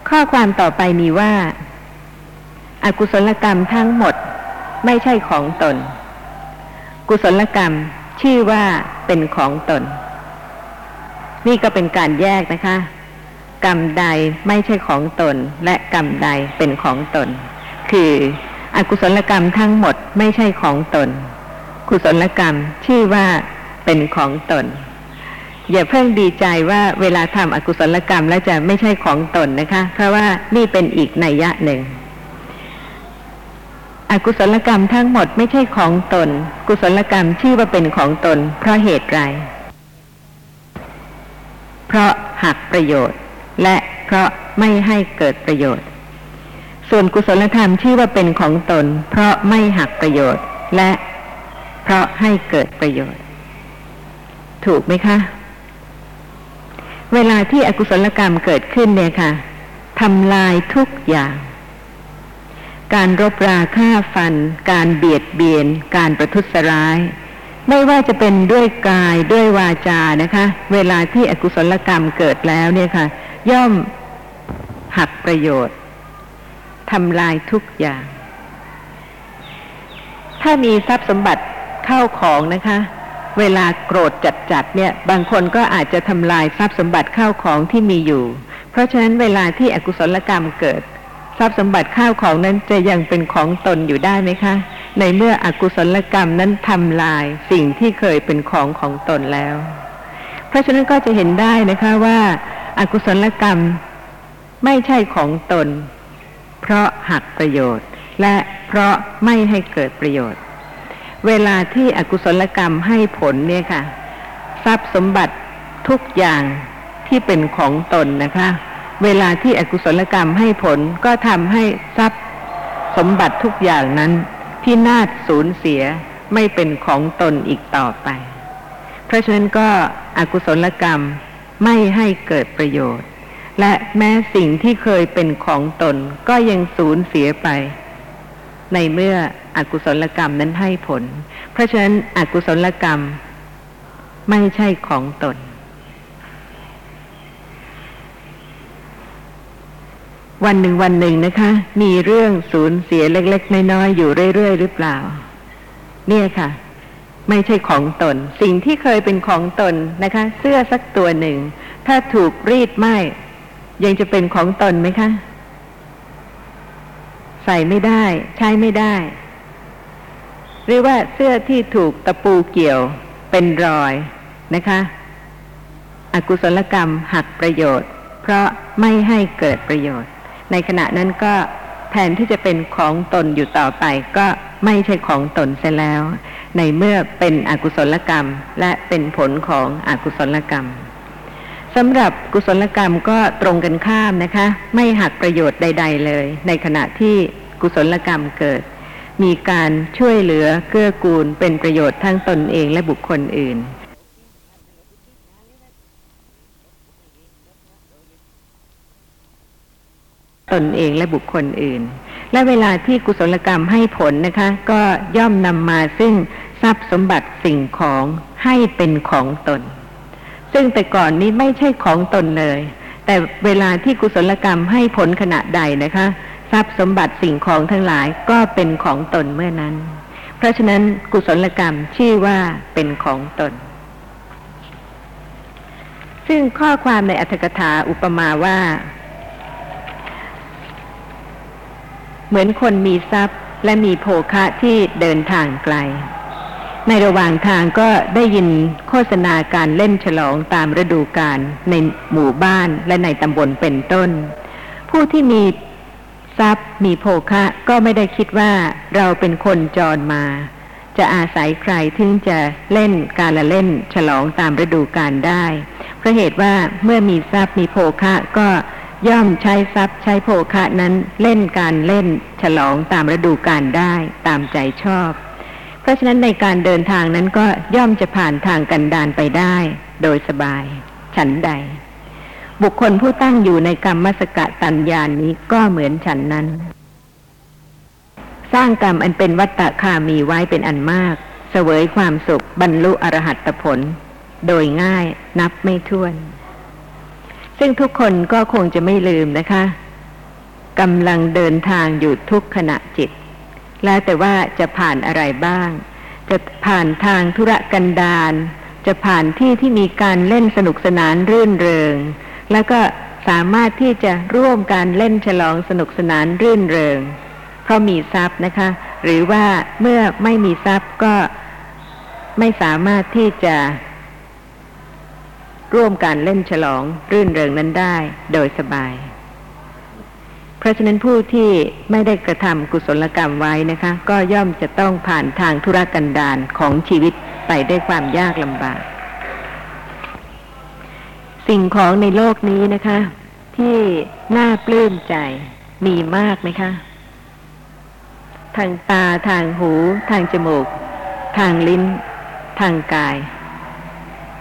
ข้อความต่อไปมีว่าอากุศลกรรมทั้งหมดไม่ใช่ของตน กุศลกรรม ชื่อว่าเป็นของตน นี่ก็เป็นการแยกนะคะ กรรมใดไม่ใช่ของตน และกรรมใดเป็นของตน คืออกุศลกรรมทั้งหมดไม่ใช่ของตน กุศลกรรมชื่อว่าเป็นของตน อย่าเพิ่งดีใจว่าเวลาทำอกุศลกรรมแล้วจะไม่ใช่ของตนนะคะ เพราะว่านี่เป็นอีกนัยยะหนึ่ง อกุศลกรรมทั้งหมดไม่ใช่ของตน กุศลกรรมชื่อว่าเป็นของตน เพราะเหตุไร เพราะหักประโยชน์ และเพราะไม่ให้เกิดประโยชน์ ส่วนกุศลธรรมชื่อว่าเป็นของตน เพราะไม่หักประโยชน์ และเพราะให้เกิดประโยชน์ ถูกไหมคะ เวลาที่อกุศลกรรมเกิดขึ้นเนี่ยค่ะทำลายทุกอย่าง การรบราฆ่าฟัน การเบียดเบียน การประทุษร้าย ไม่ว่าจะเป็นด้วยกายด้วยวาจานะคะ เวลาที่อกุศลกรรมเกิดแล้วเนี่ยค่ะ ย่อมหักประโยชน์ทำลายทุกอย่าง ถ้ามีทรัพย์สมบัติเข้าของนะคะ เวลาโกรธจัดๆเนี่ย บางคนก็อาจจะทำลายทรัพย์สมบัติเข้าของที่มีอยู่ เพราะฉะนั้นเวลาที่อกุศลกรรมเกิด ทรัพย์สมบัติข้าวของนั้นจะยังเป็นของตนอยู่ได้ไหมคะ ในเมื่ออกุศลกรรมนั้นทำลายสิ่งที่เคยเป็นของของตนแล้ว เพราะฉะนั้นก็จะเห็นได้นะคะว่าอากุศลกรรมไม่ใช่ของตน เพราะหักประโยชน์ และเพราะไม่ให้เกิดประโยชน์ เวลาที่อกุศลกรรมให้ผลเนี่ยค่ะ ทรัพย์สมบัติทุกอย่างที่เป็นของตนนะคะ เวลาที่อกุศลกรรมให้ผลก็ทำให้ทรัพย์สมบัติทุกอย่างนั้นพินาศสูญเสียไม่เป็นของตนอีกต่อไป เพราะฉะนั้นก็อกุศลกรรมไม่ให้เกิดประโยชน์ และแม้สิ่งที่เคยเป็นของตนก็ยังสูญเสียไป ในเมื่ออกุศลกรรมนั้นให้ผล เพราะฉะนั้นอกุศลกรรมไม่ใช่ของตน วันหนึ่งวันหนึ่งนะคะ มีเรื่องสูญเสียเล็กๆน้อยๆอยู่เรื่อยๆหรือเปล่า เนี่ยค่ะ ไม่ใช่ของตน สิ่งที่เคยเป็นของตนนะคะ เสื้อสักตัวหนึ่ง ถ้าถูกรีดไหมยังจะเป็นของตนไหมคะใส่ไม่ได้ ใช้ไม่ได้ หรือว่าเสื้อที่ถูกตะปูเกี่ยวเป็นรอยนะคะ อกุศลกรรมหักประโยชน์ เพราะไม่ให้เกิดประโยชน์ ในขณะนั้นก็แทนที่จะเป็นของตนอยู่ต่อไปก็ไม่ใช่ของตนเสียแล้ว ในเมื่อเป็นอกุศลกรรมและเป็นผลของอกุศลกรรมสำหรับกุศลกรรมก็ตรงกันข้ามนะคะ ไม่หักประโยชน์ใด ๆ เลย ในขณะที่กุศลกรรมเกิด มีการช่วยเหลือเกื้อกูลเป็นประโยชน์ทั้งตนเองและบุคคลอื่น ตนเองและบุคคลอื่น และเวลาที่กุศลกรรมให้ผลนะคะ ก็ย่อมนำมาซึ่งทรัพย์สมบัติสิ่งของให้เป็นของตน ซึ่งแต่ก่อนนี้ไม่ใช่ของตนเลย แต่เวลาที่กุศลกรรมให้ผลขณะใดนะคะ ทรัพย์สมบัติสิ่งของทั้งหลายก็เป็นของตนเมื่อนั้น เพราะฉะนั้นกุศลกรรมชื่อว่าเป็นของตน ซึ่งข้อความในอัตถกถาอุปมาว่า เหมือนคนมีทรัพย์และมีโภคะที่เดินทางไกล ในระหว่างทางก็ได้ยินโฆษณาการเล่นฉลองตามฤดูกาลในหมู่บ้านและในตำบลเป็นต้น ผู้ที่มีทรัพย์มีโภคะก็ไม่ได้คิดว่าเราเป็นคนจรมา จะอาศัยใครถึงจะเล่นการละเล่นฉลองตามฤดูกาลได้ เพราะเหตุว่าเมื่อมีทรัพย์มีโภคะก็ ย่อมใช้ทรัพย์ใช้โภคะนั้นเล่นการเล่น ฉลองตามฤดูกาลได้ตามใจชอบ เพราะฉะนั้นในการเดินทางนั้นก็ย่อมจะผ่านทางกันดานไปได้ โดยสบาย ฉันใด บุคคลผู้ตั้งอยู่ในกรรมมสกะตัญญาณนี้ก็เหมือนฉันนั้น สร้างกรรมอันเป็นวัตตะคามีไว้เป็นอันมากเสวยความสุขบรรลุอรหัตผล โดยง่ายนับไม่ถ้วน ซึ่งทุกคนก็คงจะไม่ลืมนะคะกำลังเดินทางอยู่ทุกขณะจิต แล้วแต่ว่าจะผ่านอะไรบ้าง จะผ่านทางธุระกันดารจะผ่านที่ที่มีการเล่นสนุกสนานรื่นเริง แล้วก็สามารถที่จะร่วมการเล่นฉลองสนุกสนานรื่นเริง เพราะมีทรัพย์นะคะ หรือว่าเมื่อไม่มีทรัพย์ก็ไม่สามารถที่จะ ร่วมการเล่นฉลองรื่นเริงนั้นได้โดยสบาย เพราะฉะนั้นผู้ที่ไม่ได้กระทำกุศลกรรมไว้นะคะ ก็ย่อมจะต้องผ่านทางธุรกันดารของชีวิตไปได้วยความยากลำบาก สิ่งของในโลกนี้นะคะ ที่น่าปลื้มใจมีมากไหมคะ ทางตาทางหู ทางจมูก ทางลิ้น ทางกาย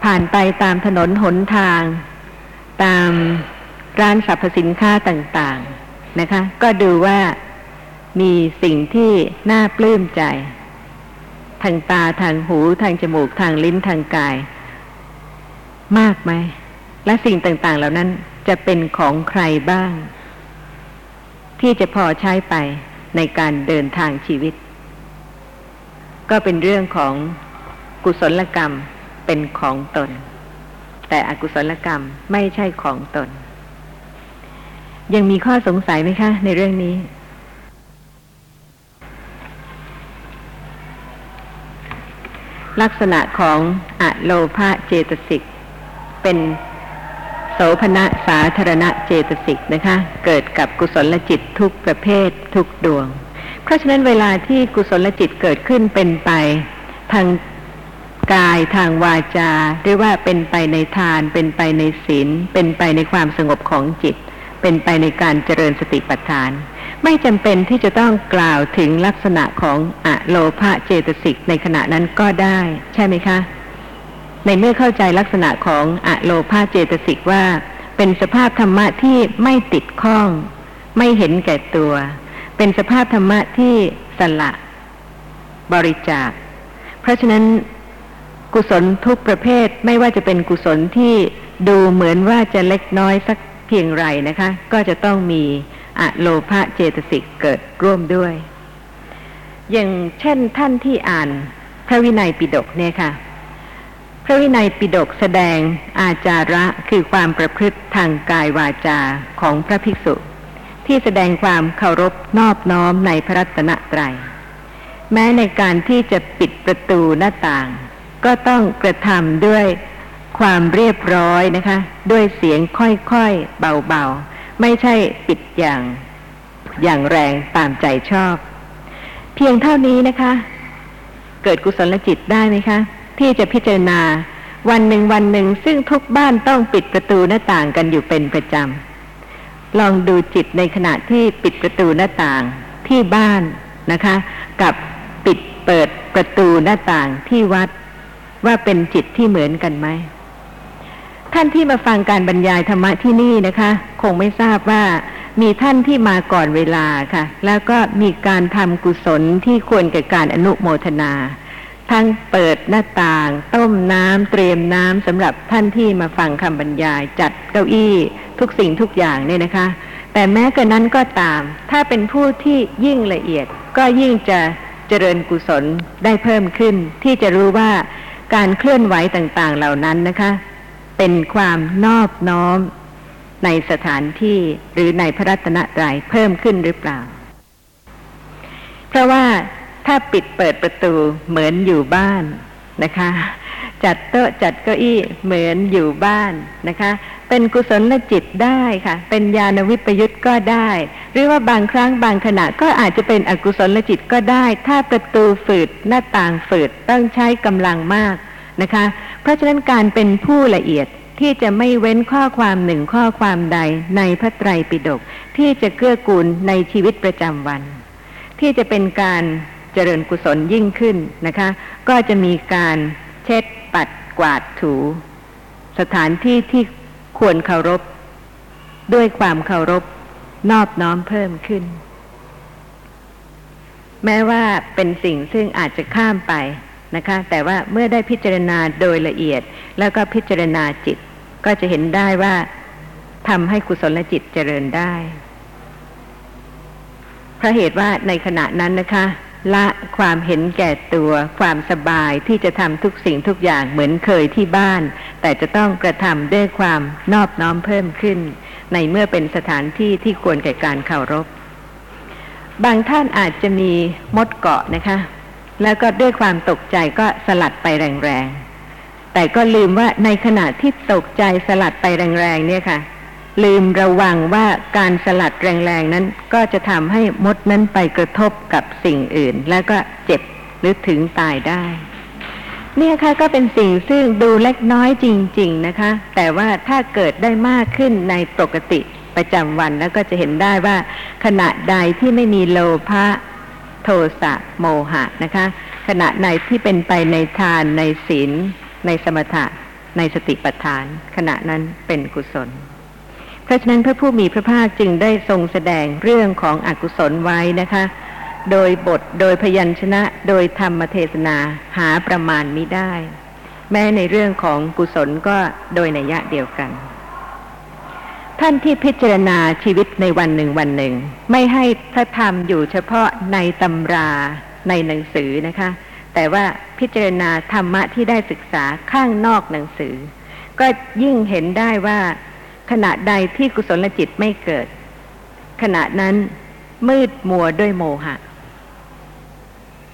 ผ่านไปตามถนนหนทาง ตามร้านสรรพสินค้าต่างๆนะคะ ก็ดูว่ามีสิ่งที่น่าปลื้มใจ ทางตาทางหูทางจมูกทางลิ้นทางกาย มากไหม และสิ่งต่างๆ เหล่านั้นจะเป็นของใครบ้าง ที่จะพอใช้ไปในการเดินทางชีวิต ก็เป็นเรื่องของกุศลกรรม เป็นของตน แต่อกุศลกรรมไม่ใช่ของตน ยังมีข้อสงสัยไหมคะ ในเรื่องนี้ ลักษณะของอะโลภะเจตสิก เป็นโสภณะสาธารณะเจตสิกนะคะ เกิดกับกุศลจิตทุกประเภททุกดวง เพราะฉะนั้นเวลาที่กุศลจิตเกิดขึ้นเป็นไป ทาง กายทางวาจาเรียกว่าเป็นไปในทาน เป็นไปในศีล เป็นไปในความสงบของจิต เป็นไปในการเจริญสติปัฏฐาน ไม่จำเป็นที่จะต้องกล่าวถึงลักษณะของอะโลภะเจตสิกในขณะนั้นก็ได้ ใช่ไหมคะ ในเมื่อเข้าใจลักษณะของอะโลภาเจตสิกว่าเป็นสภาพธรรมะที่ไม่ติดข้อง ไม่เห็นแก่ตัว เป็นสภาพธรรมะที่สละ บริจาค เพราะฉะนั้น กุศลทุกประเภทไม่ว่าจะเป็นกุศลที่ดูเหมือนว่าจะเล็กน้อยสักเพียงไรนะคะ ก็จะต้องมีอะโลภะเจตสิกเกิดร่วมด้วย อย่างเช่นท่านที่อ่านพระวินัยปิฎกเนี่ยค่ะ พระวินัยปิฎกแสดงอาจาระคือความประพฤติทางกายวาจาของพระภิกษุ ที่แสดงความเคารพนอบน้อมในพระรัตนตรัยแม้ในการที่จะปิดประตูหน้าต่าง ก็ต้องกระทำด้วยความเรียบร้อยนะคะ ด้วยเสียงค่อยๆเบาๆ ไม่ใช่ปิดอย่าง อย่างแรงตามใจชอบ เพียงเท่านี้นะคะ เกิดกุศลจิตได้ไหมคะ ที่จะพิจารณาวันหนึ่งวันหนึ่งซึ่งทุกบ้านต้องปิดประตูหน้าต่างกันอยู่เป็นประจำลองดูจิตในขณะที่ปิดประตูหน้าต่างที่บ้านนะคะ กับปิดเปิดประตูหน้าต่างที่วัด ว่าเป็นจิตที่เหมือนกันไหมท่านที่มาฟังการบรรยายธรรมะที่นี่นะคะ คงไม่ทราบว่ามีท่านที่มาก่อนเวลาค่ะ แล้วก็มีการทำกุศลที่ควรแก่การอนุโมทนา ทั้งเปิดหน้าต่าง ต้มน้ำเตรียมน้ำสำหรับท่านที่มาฟังคำบรรยาย จัดเก้าอี้ทุกสิ่งทุกอย่างเนี่ยนะคะ แต่แม้กระนั้นก็ตาม ถ้าเป็นผู้ที่ยิ่งละเอียด ก็ยิ่งจะเจริญกุศลได้เพิ่มขึ้น ที่จะรู้ว่า การเคลื่อนไหวต่างๆเหล่านั้นนะคะ เป็นความนอบน้อมในสถานที่หรือในพระรัตนตรัยเพิ่มขึ้นหรือเปล่า เพราะว่าถ้าปิดเปิดประตูเหมือนอยู่บ้านนะคะ จัดโต๊ะจัดเก้าอี้เหมือนอยู่บ้านนะคะ เป็นกุศลจิตได้ค่ะ เป็นญาณวิปยุตก็ได้ หรือว่าบางครั้งบางขณะก็อาจจะเป็นอกุศลจิตก็ได้ ถ้าประตูฝืดหน้าต่างฝืดต้องใช้กำลังมากนะคะ เพราะฉะนั้นการเป็นผู้ละเอียดที่จะไม่เว้นข้อความหนึ่งข้อความใดในพระไตรปิฎกที่จะเกื้อกูลในชีวิตประจำวัน ที่จะเป็นการเจริญกุศลยิ่งขึ้นนะคะ ก็จะมีการเช็ดปัดกวาดถู สถานที่ที่ ควรเคารพ ด้วยความเคารพนอบน้อมเพิ่มขึ้น แม้ว่าเป็นสิ่งซึ่งอาจจะข้ามไปนะคะ แต่ว่าเมื่อได้พิจารณาโดยละเอียด แล้วก็พิจารณาจิต ก็จะเห็นได้ว่าทำให้กุศลจิตเจริญได้เพราะเหตุว่าในขณะนั้นนะคะ ละความเห็นแก่ตัวความสบายที่จะทำทุกสิ่งทุกอย่างเหมือนเคยที่บ้าน แต่จะต้องกระทำด้วยความนอบน้อมเพิ่มขึ้น ในเมื่อเป็นสถานที่ที่ควรแก่การเคารพ บางท่านอาจจะมีมดเกาะนะคะ แล้วก็ด้วยความตกใจก็สลัดไปแรงๆ แต่ก็ลืมว่าในขณะที่ตกใจสลัดไปแรงๆเนี่ยค่ะ ลืมระวังว่าการสลัดแรงๆนั้น ก็จะทำให้มดนั้นไปกระทบกับสิ่งอื่น แล้วก็เจ็บหรือถึงตายได้ เนี่ยค่ะก็เป็นสิ่งซึ่งดูเล็กน้อยจริง ๆนะคะ แต่ว่าถ้าเกิดได้มากขึ้นในปกติประจำวันแล้วก็จะเห็นได้ว่า ขณะใดที่ไม่มีโลภะโทสะโมหะนะคะ ขณะในที่เป็นไปในทานในศีลในสมถะในสติปัฏฐาน ขณะนั้นเป็นกุศล เพราะฉะนั้นพระผู้มีพระภาคจึงได้ทรงแสดงเรื่องของอกุศลไว้นะคะ โดยบทโดยพยัญชนะโดยธรรมเทศนาหาประมาณมิได้ แม้ในเรื่องของกุศลก็โดยนัยยะเดียวกัน ท่านที่พิจารณาชีวิตในวันหนึ่งวันหนึ่ง ไม่ให้พระธรรมอยู่เฉพาะในตำราในหนังสือนะคะ แต่ว่าพิจารณาธรรมะที่ได้ศึกษาข้างนอกหนังสือ ก็ยิ่งเห็นได้ว่า ขณะใดที่กุศลจิตไม่เกิด ขณะนั้นมืดมัวด้วยโมหะ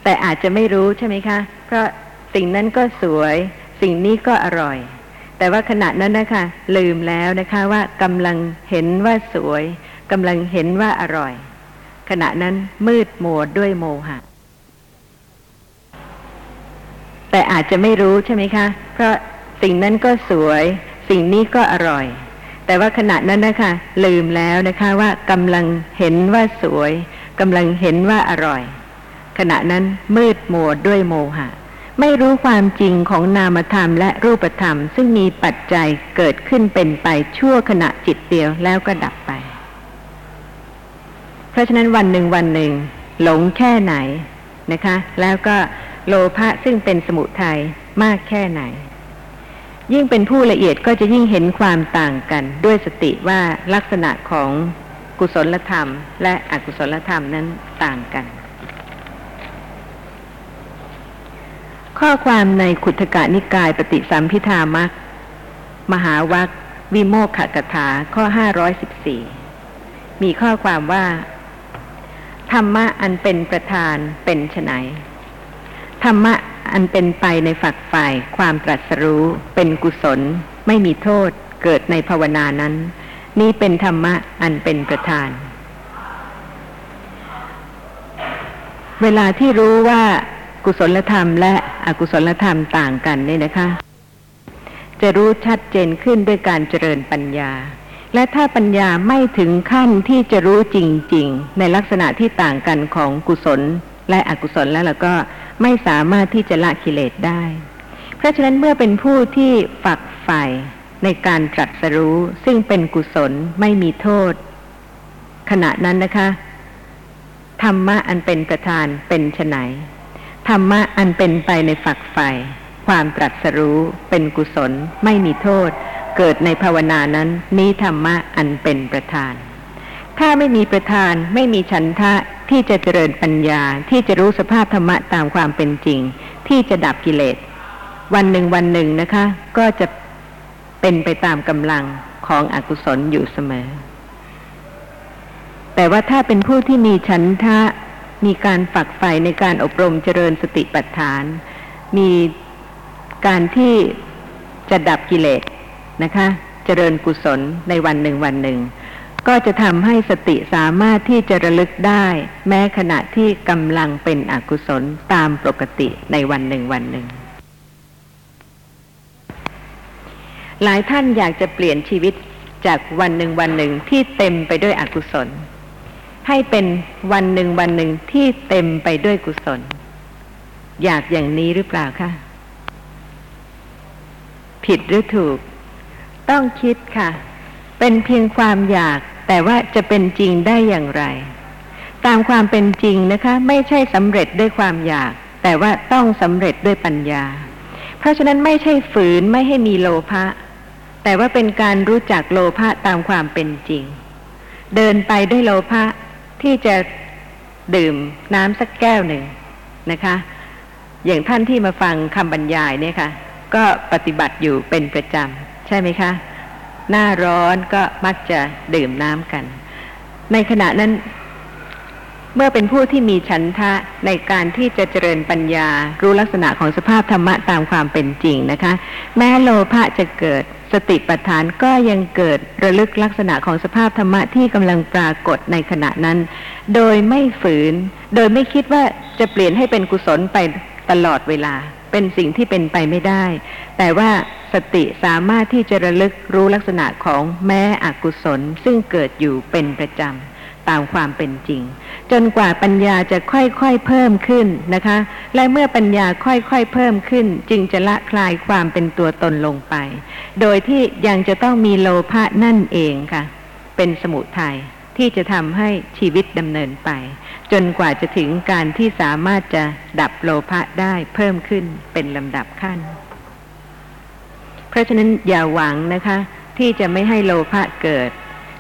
แต่อาจจะไม่รู้ใช่ไหมคะ เพราะสิ่งนั้นก็สวย สิ่งนี้ก็อร่อย แต่ว่าขณะนั้นนะคะ ลืมแล้วนะคะว่ากำลังเห็นว่าสวยกำลังเห็นว่าอร่อย ขณะนั้นมืดมัวด้วยโมหะ แต่อาจจะไม่รู้ใช่ไหมคะ เพราะสิ่งนั้นก็สวย สิ่งนี้ก็อร่อย แต่ว่าขณะนั้นนะคะลืมแล้วนะคะว่ากำลังเห็นว่าสวยกำลังเห็นว่าอร่อย ขณะนั้นมืดมัวด้วยโมหะ ไม่รู้ความจริงของนามธรรมและรูปธรรม ซึ่งมีปัจจัยเกิดขึ้นเป็นไปชั่วขณะจิตเดียวแล้วก็ดับไป เพราะฉะนั้นวันหนึ่งวันหนึ่ง หลงแค่ไหนนะคะ แล้วก็โลภะซึ่งเป็นสมุทัยมากแค่ไหน ยิ่งเป็นผู้ละเอียดก็จะยิ่งเห็นความต่างกัน ด้วยสติว่าลักษณะของกุศลธรรม และอกุศลธรรมนั้นต่างกัน ข้อความในขุทกะนิกายปฏิสัมพิธามักมหาวัควิโมกขกถาข้อ514มีข้อความว่า ธรรมะอันเป็นประธานเป็นไฉนธรรมะ อันเป็นไปในฝักฝ่ายความตรัสรู้เป็นกุศล ไม่มีโทษเกิดในภาวนานั้น นี่เป็นธรรมะอันเป็นประธาน เวลาที่รู้ว่ากุศลธรรมและอกุศลธรรมต่างกันเนี่ยนะคะ จะรู้ชัดเจนขึ้นด้วยการเจริญปัญญา และถ้าปัญญาไม่ถึงขั้นที่จะรู้จริง ๆ ในลักษณะที่ต่างกันของกุศลและอกุศลแล้วเราก็ ไม่สามารถที่จะละกิเลสได้ เพราะฉะนั้นเมื่อเป็นผู้ที่ฝักใฝ่ในการตรัสรู้ ซึ่งเป็นกุศลไม่มีโทษ ขณะนั้นนะคะ ธรรมะอันเป็นประธานเป็นไฉนธรรมะอันเป็นไปในฝักใฝ่ความตรัสรู้เป็นกุศลไม่มีโทษ เกิดในภาวนานั้นนี้ธรรมะอันเป็นประธาน ถ้าไม่มีประธานไม่มีฉันทะ ที่จะเจริญปัญญาที่จะรู้สภาพธรรมะตามความเป็นจริง ที่จะดับกิเลส วันหนึ่งวันหนึ่งนะคะ ก็จะเป็นไปตามกำลังของอกุศลอยู่เสมอ แต่ว่าถ้าเป็นผู้ที่มีฉันทะมีการฝักใฝ่ในการอบรมเจริญสติปัฏฐาน มีการที่จะดับกิเลสนะคะ เจริญกุศลในวันหนึ่งวันหนึ่ง ก็จะทำให้สติสามารถที่จะระลึกได้ แม้ขณะที่กำลังเป็นอกุศลตามปกติในวันหนึ่งวันหนึ่ง หลายท่านอยากจะเปลี่ยนชีวิตจากวันหนึ่งวันหนึ่งที่เต็มไปด้วยอกุศล ให้เป็นวันหนึ่งวันหนึ่งที่เต็มไปด้วยกุศล อยากอย่างนี้หรือเปล่าคะผิดหรือถูก ต้องคิดค่ะ เป็นเพียงความอยาก แต่ว่าจะเป็นจริงได้อย่างไร ตามความเป็นจริงนะคะ ไม่ใช่สำเร็จด้วยความอยาก แต่ว่าต้องสำเร็จด้วยปัญญา เพราะฉะนั้นไม่ใช่ฝืนไม่ให้มีโลภะแต่ว่าเป็นการรู้จักโลภะตามความเป็นจริง เดินไปด้วยโลภะที่จะดื่มน้ำสักแก้วหนึ่งนะคะ อย่างท่านที่มาฟังคำบรรยายเนี่ยค่ะ ก็ปฏิบัติอยู่เป็นประจำใช่ไหมคะ หน้าร้อนก็มักจะดื่มน้ำกัน ในขณะนั้น เมื่อเป็นผู้ที่มีฉันทะในการที่จะเจริญปัญญา รู้ลักษณะของสภาพธรรมะตามความเป็นจริงนะคะ แม้โลภะจะเกิดสติปัฏฐานก็ยังเกิดระลึกลักษณะของสภาพธรรมะที่กำลังปรากฏในขณะนั้น โดยไม่ฝืน โดยไม่คิดว่าจะเปลี่ยนให้เป็นกุศลไปตลอดเวลา เป็นสิ่งที่เป็นไปไม่ได้ แต่ว่าสติสามารถที่จะระลึกรู้ลักษณะของแม้อกุศล ซึ่งเกิดอยู่เป็นประจำตามความเป็นจริง จนกว่าปัญญาจะค่อยๆเพิ่มขึ้นนะคะ และเมื่อปัญญาค่อยๆเพิ่มขึ้น จึงจะละคลายความเป็นตัวตนลงไป โดยที่ยังจะต้องมีโลภะนั่นเองค่ะ เป็นสมุทัยที่จะทำให้ชีวิตดำเนินไป จนกว่าจะถึงการที่สามารถจะดับโลภะได้เพิ่มขึ้นเป็นลำดับขั้น เพราะฉะนั้นอย่าหวังนะคะ ที่จะไม่ให้โลภะเกิด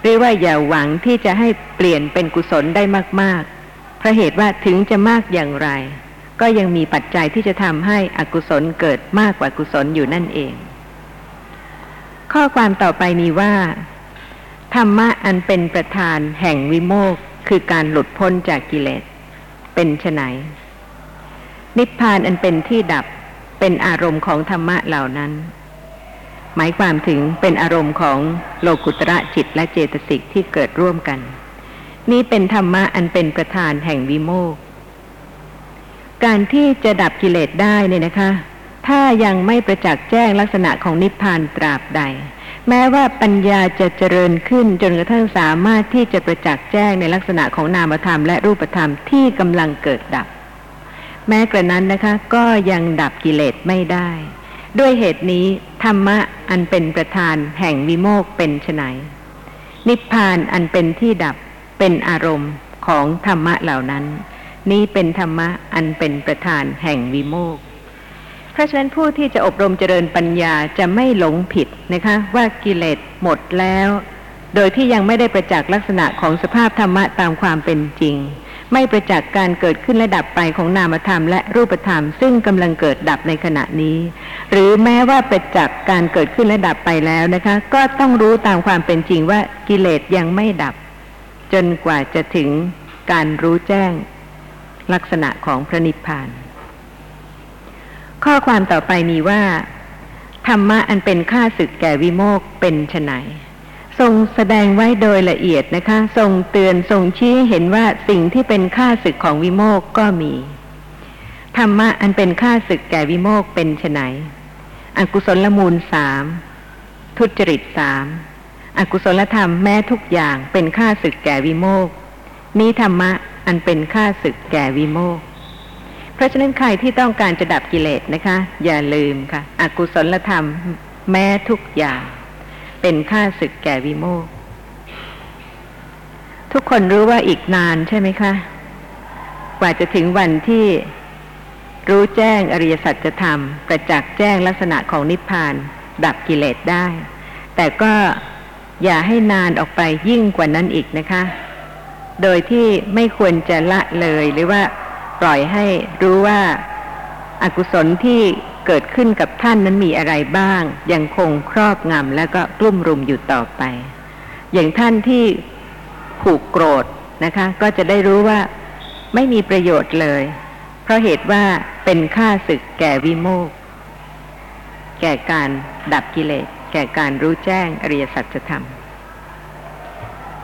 หรือว่าอย่าหวังที่จะให้เปลี่ยนเป็นกุศลได้มาก ๆ เพราะเหตุว่าถึงจะมากอย่างไร ก็ยังมีปัจจัยที่จะทำให้อกุศลเกิดมากกว่ากุศลอยู่นั่นเอง ข้อความต่อไปมีว่า ธรรมะอันเป็นประธานแห่งวิโมก คือการหลุดพ้นจากกิเลส เป็นไฉนนิพพานอันเป็นที่ดับเป็นอารมณ์ของธรรมะเหล่านั้น หมายความถึงเป็นอารมณ์ของโลกุตระจิตและเจตสิกที่เกิดร่วมกัน นี่เป็นธรรมะอันเป็นประธานแห่งวิโมกการที่จะดับกิเลสได้เนี่ยนะคะ ถ้ายังไม่ประจักษ์แจ้งลักษณะของนิพพานตราบใด แม้ว่าปัญญาจะเจริญขึ้นจนกระทั่งสามารถที่จะประจักษ์แจ้งในลักษณะของนามธรรมและรูปธรรมที่กำลังเกิดดับ แม้กระนั้นนะคะ ก็ยังดับกิเลสไม่ได้ ด้วยเหตุนี้ ธรรมะอันเป็นประธานแห่งวิโมกเป็นไฉนนิพพานอันเป็นที่ดับเป็นอารมณ์ของธรรมะเหล่านั้น นี้เป็นธรรมะอันเป็นประธานแห่งวิโมก ราะฉะนั้นผู้ที่จะอบรมเจริญปัญญาจะไม่หลงผิดนะคะ ว่ากิเลสหมดแล้ว โดยที่ยังไม่ได้ประจักษ์ลักษณะของสภาพธรรมะตามความเป็นจริง ไม่ประจักษ์การเกิดขึ้นและดับไปของนามธรรมและรูปธรรม ซึ่งกำลังเกิดดับในขณะนี้ หรือแม้ว่าประจักษ์การเกิดขึ้นและดับไปแล้วนะคะ ก็ต้องรู้ตามความเป็นจริงว่ากิเลสยังไม่ดับ จนกว่าจะถึงการรู้แจ้งลักษณะของพระนิพพาน ข้อความต่อไปมีว่า ธรรมะอันเป็นค่าศึกแก่วิโมกเป็นไฉนทรงแสดงไว้โดยละเอียดนะคะ ทรงเตือนทรงชี้เห็นว่าสิ่งที่เป็นค่าศึกของวิโมกก็มี ธรรมะอันเป็นค่าศึกแก่วิโมกเป็นไฉนอกุศลมูลสามทุจริตสามอกุศลธรรมแม้ทุกอย่างเป็นค่าศึกแก่วิโมกนี้ธรรมะอันเป็นค่าศึกแก่วิโมก เพราะฉะนั้นใครที่ต้องการจะดับกิเลสนะคะ อย่าลืมค่ะ อกุศลธรรมแม้ทุกอย่าง เป็นค่าศึกแก่วิโมกทุกคนรู้ว่าอีกนานใช่ไหมคะ กว่าจะถึงวันที่รู้แจ้งอริยสัจธรรมประจักษ์แจ้งลักษณะของนิพพาน ดับกิเลสได้ แต่ก็อย่าให้นานออกไปยิ่งกว่านั้นอีกนะคะ โดยที่ไม่ควรจะละเลยหรือว่า ปล่อยให้รู้ว่าอากุศลที่เกิดขึ้นกับท่านนั้นมีอะไรบ้าง ยังคงครอบงำแล้วก็กลุ่มรุมอยู่ต่อไป อย่างท่านที่ผูกโกรธนะคะ ก็จะได้รู้ว่าไม่มีประโยชน์เลย เพราะเหตุว่าเป็นค่าศึกแก่วิโมก แก่การดับกิเลส แก่การรู้แจ้งอริยสัจธรรม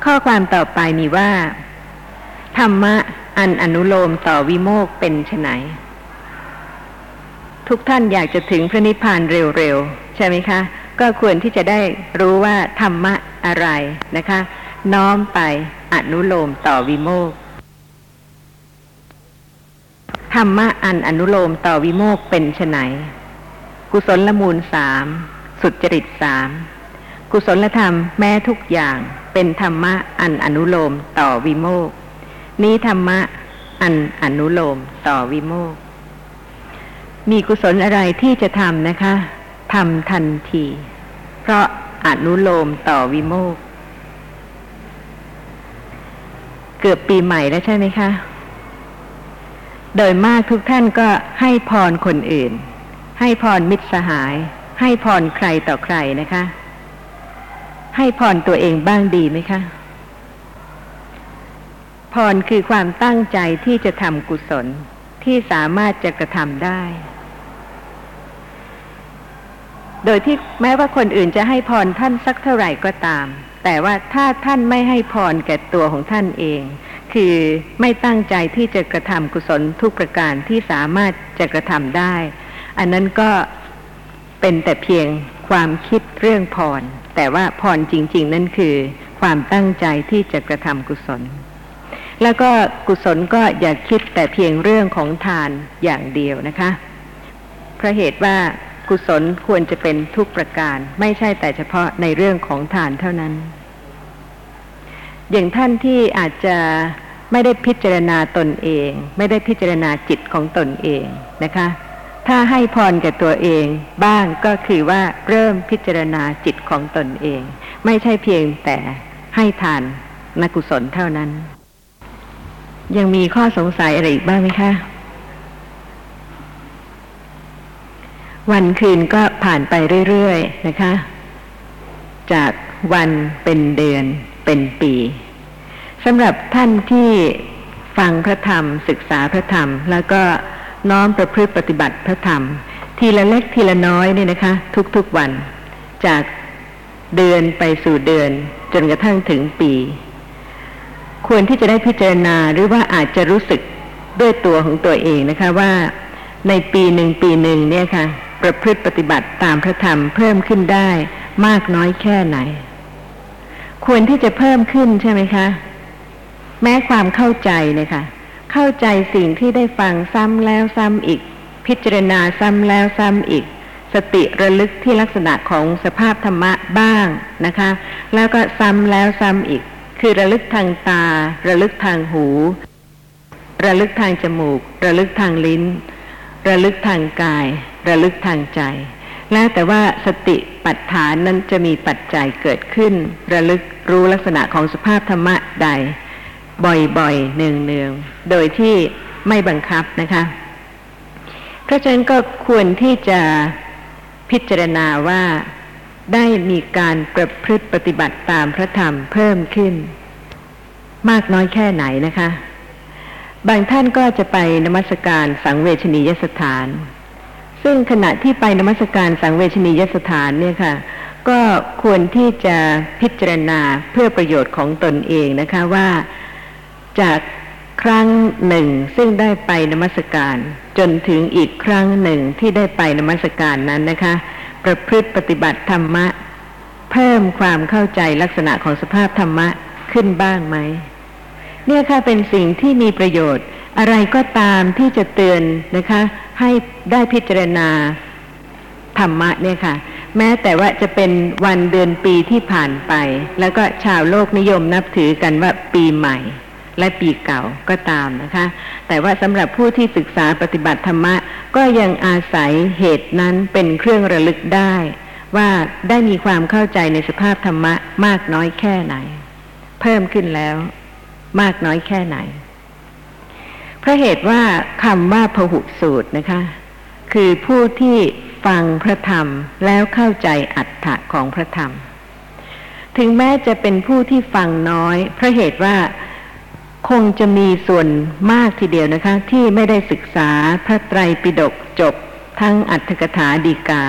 ข้อความต่อไปมีว่า ธรรมะอันอนุโลมต่อวิโมกเป็นไฉนทุกท่านอยากจะถึงพระนิพพานเร็วๆ ใช่ไหมคะ ก็ควรที่จะได้รู้ว่าธรรมะอะไรนะคะ น้อมไปอนุโลมต่อวิโมกธรรมะอันอนุโลมต่อวิโมกเป็นไนกุศลละมูลสามสุจริตสามกุศลธรรมแม้ทุกอย่างเป็นธรรมะอันอนุโลมต่อวิโมก นี้ธรรมะอันอนุโลมต่อวิโมก มีกุศลอะไรที่จะทำนะคะทำทันที เพราะอนุโลมต่อวิโมก เกือบปีใหม่แล้วใช่ไหมคะ โดยมากทุกท่านก็ให้พรคนอื่น ให้พรมิตรสหาย ให้พรใครต่อใครนะคะ ให้พรตัวเองบ้างดีไหมคะ พรคือความตั้งใจที่จะทำกุศลที่สามารถจะกระทำได้ โดยที่แม้ว่าคนอื่นจะให้พรท่านสักเท่าไหร่ก็ตาม แต่ว่าถ้าท่านไม่ให้พรแก่ตัวของท่านเอง คือไม่ตั้งใจที่จะกระทำกุศลทุกประการที่สามารถจะกระทำได้ อันนั้นก็เป็นแต่เพียงความคิดเรื่องพร แต่ว่าพรจริง ๆ นั่นคือ ความตั้งใจที่จะกระทำกุศล แล้วก็กุศลก็อย่าคิดแต่เพียงเรื่องของทานอย่างเดียวนะคะเพราะเหตุว่ากุศลควรจะเป็นทุกประการ ไม่ใช่แต่เฉพาะในเรื่องของทานเท่านั้น อย่างท่านที่อาจจะไม่ได้พิจารณาตนเอง ไม่ได้พิจารณาจิตของตนเองนะคะ ถ้าให้พรแก่ตัวเองบ้างก็คือว่าเริ่มพิจารณาจิตของตนเอง ไม่ใช่เพียงแต่ให้ทานนกุศลเท่านั้น ยังมีข้อสงสัยอะไรอีกบ้างไหมคะ วันคืนก็ผ่านไปเรื่อยๆนะคะ จากวันเป็นเดือนเป็นปีสำหรับท่านที่ฟังพระธรรม ศึกษาพระธรรม แล้วก็น้อมประพฤติปฏิบัติพระธรรม ทีละเล็กทีละน้อยเนี่ยนะคะ ทุกๆวัน จากเดือนไปสู่เดือน จนกระทั่งถึงปี ควรที่จะได้พิจารณาหรือว่าอาจจะรู้สึกด้วยตัวของตัวเองนะคะว่าในปีหนึ่งปีหนึ่งเนี่ยค่ะ ประพฤติปฏิบัติตามพระธรรมเพิ่มขึ้นได้มากน้อยแค่ไหน ควรที่จะเพิ่มขึ้นใช่ไหมคะ แม้ความเข้าใจเนี่ยค่ะ เข้าใจสิ่งที่ได้ฟังซ้ำแล้วซ้ำอีก พิจารณาซ้ำแล้วซ้ำอีก สติระลึกที่ลักษณะของสภาพธรรมะบ้างนะคะ แล้วก็ซ้ำแล้วซ้ำอีก คือระลึกทางตา ระลึกทางหู ระลึกทางจมูก ระลึกทางลิ้น ระลึกทางกาย ระลึกทางใจ แล้วแต่ว่าสติปัฏฐานนั้นจะมีปัจจัยเกิดขึ้น ระลึกรู้ลักษณะของสภาพธรรมะใด บ่อยๆเนืองๆโดยที่ไม่บังคับนะคะ เพราะฉะนั้นก็ควรที่จะพิจารณาว่า ได้มีการประพฤติปฏิบัติตามพระธรรมเพิ่มขึ้น มากน้อยแค่ไหนนะคะ บางท่านก็จะไปนมัสการสังเวชนียสถาน ซึ่งขณะที่ไปนมัสการสังเวชนียสถานเนี่ยค่ะ ก็ควรที่จะพิจารณาเพื่อประโยชน์ของตนเองนะคะว่าจากครั้งหนึ่งซึ่งได้ไปนมัสการ จนถึงอีกครั้งหนึ่งที่ได้ไปนมัสการนั้นนะคะ ประพฤติปฏิบัติธรรมะ เพิ่มความเข้าใจลักษณะของสภาพธรรมะขึ้นบ้างไหม เนี่ยค่ะเป็นสิ่งที่มีประโยชน์ อะไรก็ตามที่จะเตือนนะคะ ให้ได้พิจารณาธรรมะเนี่ยค่ะ แม้แต่ว่าจะเป็นวันเดือนปีที่ผ่านไป แล้วก็ชาวโลกนิยมนับถือกันว่าปีใหม่ และปีเก่าก็ตามนะคะ แต่ว่าสำหรับผู้ที่ศึกษาปฏิบัติธรรมะ ก็ยังอาศัยเหตุนั้นเป็นเครื่องระลึกได้ ว่าได้มีความเข้าใจในสภาพธรรมะมากน้อยแค่ไหน เพิ่มขึ้นแล้ว มากน้อยแค่ไหนเพราะเหตุว่าคำว่าพหุสูตรนะคะ คือผู้ที่ฟังพระธรรมแล้วเข้าใจอัตถะของพระธรรม ถึงแม้จะเป็นผู้ที่ฟังน้อยเพราะเหตุว่า คงจะมีส่วนมากทีเดียวนะคะ ที่ไม่ได้ศึกษาพระไตรปิฎกจบทั้งอัตถกถาดีกา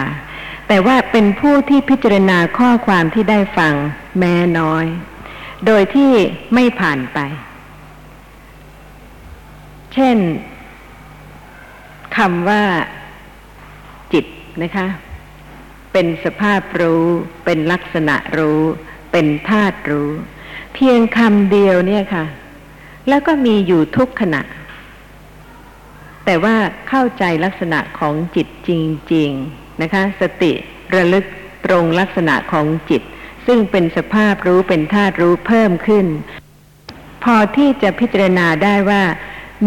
แต่ว่าเป็นผู้ที่พิจารณาข้อความที่ได้ฟังแม้น้อย โดยที่ไม่ผ่านไป เช่นคำว่าจิตนะคะ เป็นสภาพรู้ เป็นลักษณะรู้ เป็นธาตุรู้ เพียงคำเดียวเนี่ยค่ะ แล้วก็มีอยู่ทุกขณะ แต่ว่าเข้าใจลักษณะของจิตจริง ๆนะคะ สติระลึกตรงลักษณะของจิต ซึ่งเป็นสภาพรู้เป็นธาตุรู้เพิ่มขึ้น พอที่จะพิจารณาได้ว่า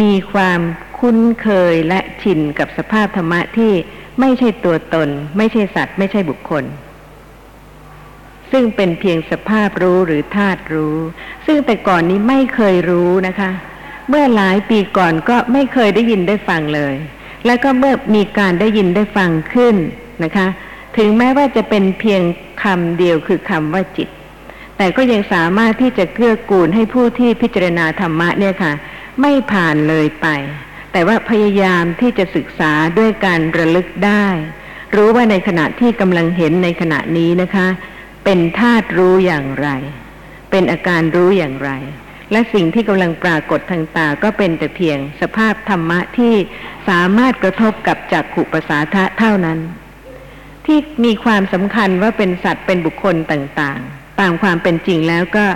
มีความคุ้นเคยและชินกับสภาพธรรมะที่ไม่ใช่ตัวตน ไม่ใช่สัตว์ ไม่ใช่บุคคล ซึ่งเป็นเพียงสภาพรู้หรือธาตุรู้ ซึ่งแต่ก่อนนี้ไม่เคยรู้นะคะ เมื่อหลายปีก่อนก็ไม่เคยได้ยินได้ฟังเลย แล้วก็เมื่อมีการได้ยินได้ฟังขึ้นนะคะ ถึงแม้ว่าจะเป็นเพียงคำเดียวคือคำว่าจิต แต่ก็ยังสามารถที่จะเกื้อกูลให้ผู้ที่พิจารณาธรรมะเนี่ยค่ะ ไม่ผ่านเลยไป แต่ว่าพยายามที่จะศึกษาด้วยการระลึกได้ รู้ว่าในขณะที่กำลังเห็นในขณะนี้นะคะ เป็นธาตุรู้อย่างไร เป็นอาการรู้อย่างไร และสิ่งที่กำลังปรากฏทางตาก็เป็นแต่เพียงสภาพธรรมะที่สามารถกระทบกับจักขุปสาทะเท่านั้น ที่มีความสำคัญว่าเป็นสัตว์เป็นบุคคลต่างๆ ตามความเป็นจริงแล้วก็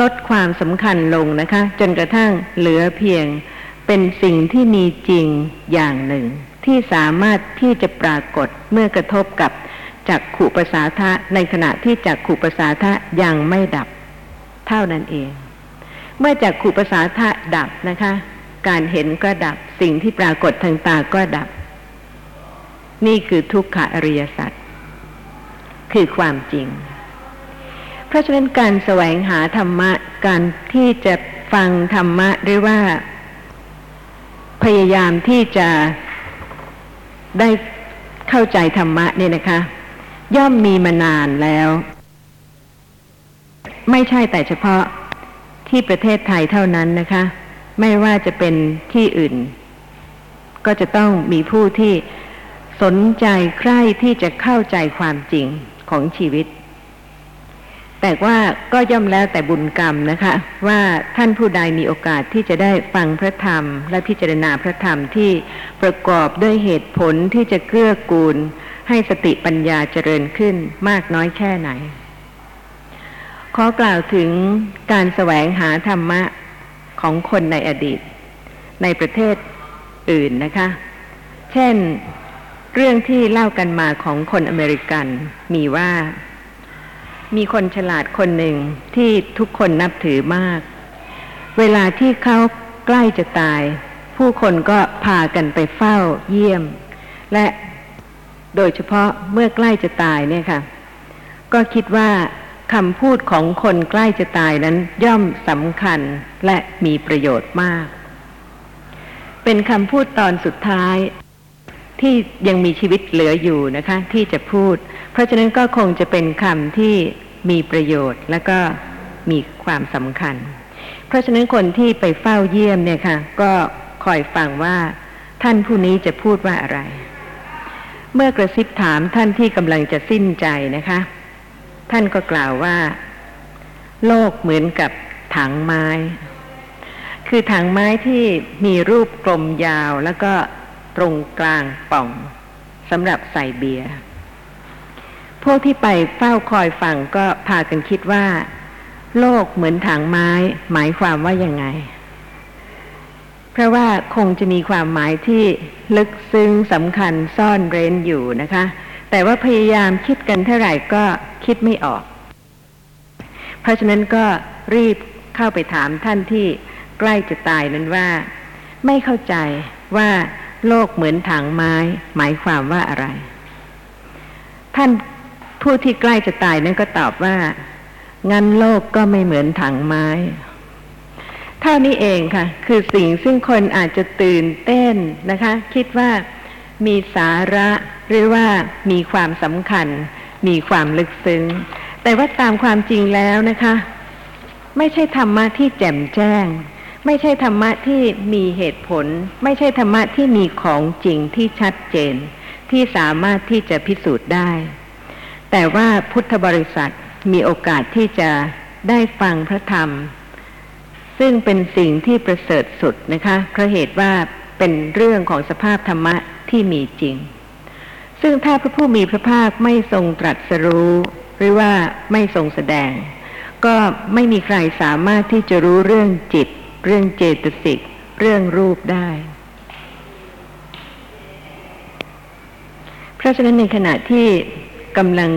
ลดความสำคัญลงนะคะ จนกระทั่งเหลือเพียงเป็นสิ่งที่มีจริงอย่างหนึ่ง ที่สามารถที่จะปรากฏเมื่อกระทบกับ จักขุปสาทะในขณะที่จักขุปสาทะยังไม่ดับ เท่านั้นเอง เมื่อจักขุปสาทะดับนะคะ การเห็นก็ดับสิ่งที่ปรากฏทางตาก็ดับ นี่คือทุกขอริยสัจคือความจริง เพราะฉะนั้นการแสวงหาธรรมะการที่จะฟังธรรมะหรือว่า พยายามที่จะได้เข้าใจธรรมะเนี่ยนะคะ ย่อมมีมานานแล้ว ไม่ใช่แต่เฉพาะที่ประเทศไทยเท่านั้นนะคะ ไม่ว่าจะเป็นที่อื่น ก็จะต้องมีผู้ที่สนใจใคร่ที่จะเข้าใจความจริงของชีวิต แต่ว่าก็ย่อมแล้วแต่บุญกรรมนะคะ ว่าท่านผู้ใดมีโอกาสที่จะได้ฟังพระธรรม และพิจารณาพระธรรมที่ประกอบด้วยเหตุผลที่จะเกื้อกูล ให้สติปัญญาเจริญขึ้นมากน้อยแค่ไหน ขอกล่าวถึงการแสวงหาธรรมะของคนในอดีต ในประเทศอื่นนะคะ เช่นเรื่องที่เล่ากันมาของคนอเมริกันมีว่า มีคนฉลาดคนหนึ่งที่ทุกคนนับถือมาก เวลาที่เขาใกล้จะตาย ผู้คนก็พากันไปเฝ้าเยี่ยม และ โดยเฉพาะเมื่อใกล้จะตายเนี่ยค่ะ ก็คิดว่าคำพูดของคนใกล้จะตายนั้นย่อมสำคัญและมีประโยชน์มาก เป็นคำพูดตอนสุดท้ายที่ยังมีชีวิตเหลืออยู่นะคะ ที่จะพูด เพราะฉะนั้นก็คงจะเป็นคำที่มีประโยชน์และก็มีความสำคัญ เพราะฉะนั้นคนที่ไปเฝ้าเยี่ยมเนี่ยค่ะ ก็คอยฟังว่าท่านผู้นี้จะพูดว่าอะไร เมื่อกระซิบถามท่านที่กำลังจะสิ้นใจนะคะ ท่านก็กล่าวว่า โลกเหมือนกับถังไม้ คือถังไม้ที่มีรูปกลมยาวแล้วก็ตรงกลางป่องสำหรับใส่เบียร์พวกที่ไปเฝ้าคอยฟังก็พากันคิดว่า โลกเหมือนถังไม้ หมายความว่ายังไง เพราะว่าคงจะมีความหมายที่ลึกซึ้งสำคัญซ่อนเร้นอยู่นะคะ แต่ว่าพยายามคิดกันเท่าไหร่ก็คิดไม่ออก เพราะฉะนั้นก็รีบเข้าไปถามท่านที่ใกล้จะตายนั้นว่า ไม่เข้าใจว่าโลกเหมือนถังไม้ หมายความว่าอะไร ท่านผู้ที่ใกล้จะตายนั้นก็ตอบว่า งั้นโลกก็ไม่เหมือนถังไม้ เท่านี้เองค่ะ คือสิ่งซึ่งคนอาจจะตื่นเต้นนะคะ คิดว่ามีสาระหรือว่ามีความสำคัญ มีความลึกซึ้ง แต่ว่าตามความจริงแล้วนะคะ ไม่ใช่ธรรมะที่แจ่มแจ้ง ไม่ใช่ธรรมะที่มีเหตุผล ไม่ใช่ธรรมะที่มีของจริงที่ชัดเจน ที่สามารถที่จะพิสูจน์ได้ แต่ว่าพุทธบริษัทมีโอกาสที่จะได้ฟังพระธรรม ซึ่งเป็นสิ่งที่ประเสริฐสุดนะคะเพราะเหตุว่าเป็นเรื่องของสภาพธรรมะที่มีจริง ซึ่งถ้าพระผู้มีพระภาคไม่ทรงตรัสรู้ หรือว่าไม่ทรงแสดง ก็ไม่มีใครสามารถที่จะรู้เรื่องจิต เรื่องเจตสิก เรื่องรูปได้ เพราะฉะนั้นในขณะที่กำลัง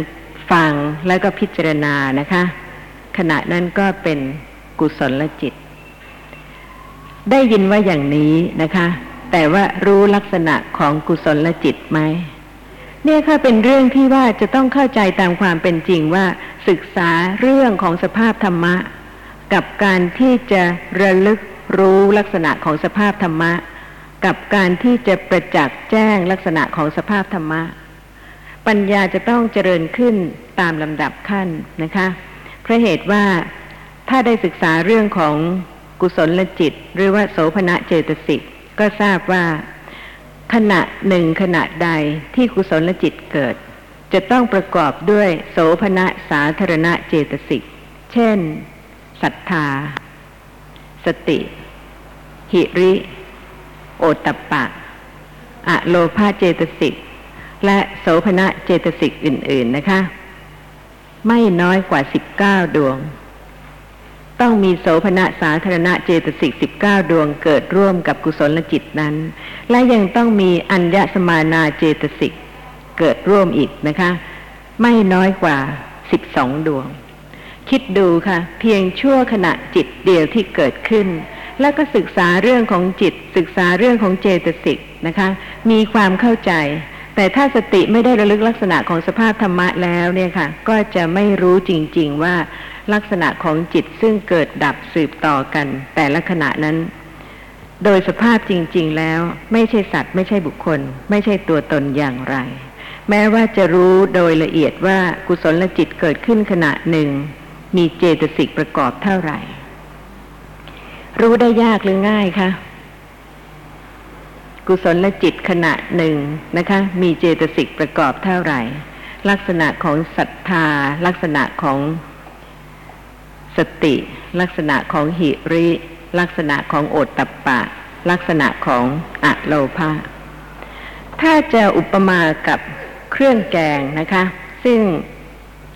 ฟังแล้วก็พิจารณานะคะ ขณะนั้นก็เป็นกุศลจิต ได้ยินว่าอย่างนี้นะคะ แต่ว่ารู้ลักษณะของกุศลจิตไหมเนี่ยค่ะเป็นเรื่องที่ว่าจะต้องเข้าใจตามความเป็นจริงว่าศึกษาเรื่องของสภาพธรรมะ กับการที่จะระลึกรู้ลักษณะของสภาพธรรมะ กับการที่จะประจักษ์แจ้งลักษณะของสภาพธรรมะ ปัญญาจะต้องเจริญขึ้นตามลำดับขั้นนะคะเพราะเหตุว่าถ้าได้ศึกษาเรื่องของ กุศลจิต หรือว่าโสภณะเจตสิกก็ทราบว่า ขณะหนึ่งขณะใดที่กุศลจิตเกิด จะต้องประกอบด้วยโสภณะสาธารณะเจตสิก เช่นศรัทธา สติ หิริ โอตตปปะอะโลภาเจตสิก และโสภณะเจตสิกอื่น ๆ นะคะ ไม่น้อยกว่าสิบเก้าดวง ต้องมีโสภณะสาธารณะเจตสิกสิบเก้าดวงเกิดร่วมกับกุศลจิตนั้น และยังต้องมีอัญญสมานาเจตสิกเกิดร่วมอีกนะคะ ไม่น้อยกว่าสิบสองดวง คิดดูค่ะ เพียงชั่วขณะจิตเดียวที่เกิดขึ้น แล้วก็ศึกษาเรื่องของจิต ศึกษาเรื่องของเจตสิกนะคะ มีความเข้าใจ แต่ถ้าสติไม่ได้ระลึกลักษณะของสภาพธรรมะแล้วเนี่ยค่ะ ก็จะไม่รู้จริง ๆว่า ลักษณะของจิตซึ่งเกิดดับสืบต่อกัน แต่ละขณะนั้น โดยสภาพจริง ๆ แล้ว ไม่ใช่สัตว์ ไม่ใช่บุคคล ไม่ใช่ตัวตนอย่างไร แม้ว่าจะรู้โดยละเอียดว่ากุศลจิตเกิดขึ้นขณะหนึ่ง มีเจตสิกประกอบเท่าไหร่ รู้ได้ยากหรือง่ายคะกุศลจิตขณะหนึ่งนะคะ มีเจตสิกประกอบเท่าไหร่ ลักษณะของศรัทธา ลักษณะของ สติ ลักษณะของหิริ ลักษณะของโอตตัปปะ ลักษณะของอะโลภาถ้าจะอุปมากับเครื่องแกงนะคะ ซึ่ง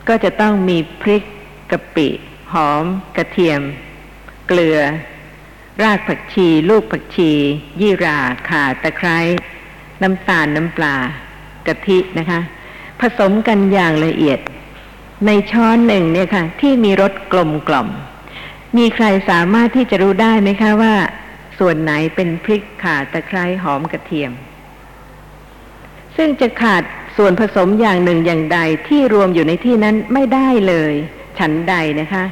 ก็จะต้องมีพริกกะปิ หอม กระเทียม เกลือ รากผักชี ลูกผักชี ยี่ราข่าตะไคร้น้ำตาลน้ำปลากะทินะคะ ผสมกันอย่างละเอียด ในช้อนหนึ่งเนี่ยค่ะ ที่มีรสกลมกล่อม มีใครสามารถที่จะรู้ได้ไหมคะว่า ส่วนไหนเป็นพริกข่าตะไคร้หอมกระเทียม ซึ่งจะขาดส่วนผสมอย่างหนึ่งอย่างใดที่รวมอยู่ในที่นั้นไม่ได้เลย ฉันใดนะคะ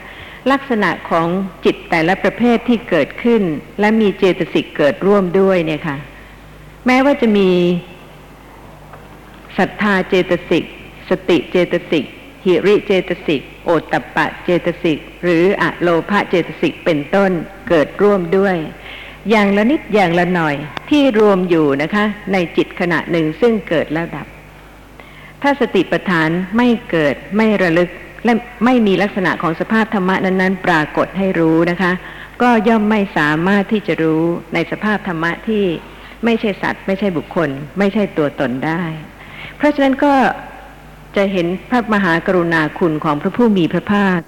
ลักษณะของจิตแต่ละประเภทที่เกิดขึ้น และมีเจตสิกเกิดร่วมด้วยเนี่ยค่ะ แม้ว่าจะมีศรัทธาเจตสิกสติเจตสิก หิริเจตสิก โอตตปปะเจตสิก หรืออะโลภะเจตสิกเป็นต้นเกิดร่วมด้วย อย่างละนิดอย่างละหน่อยที่รวมอยู่นะคะ ในจิตขณะหนึ่งซึ่งเกิดแล้วดับ ถ้าสติปัฏฐานไม่เกิดไม่ระลึกและไม่มีลักษณะของสภาพธรรมะนั้นๆ ปรากฏให้รู้นะคะ ก็ย่อมไม่สามารถที่จะรู้ในสภาพธรรมะที่ไม่ใช่สัตว์ ไม่ใช่บุคคล ไม่ใช่ตัวตนได้ เพราะฉะนั้นก็ จะเห็นพระมหากรุณาคุณของพระผู้มีพระภาค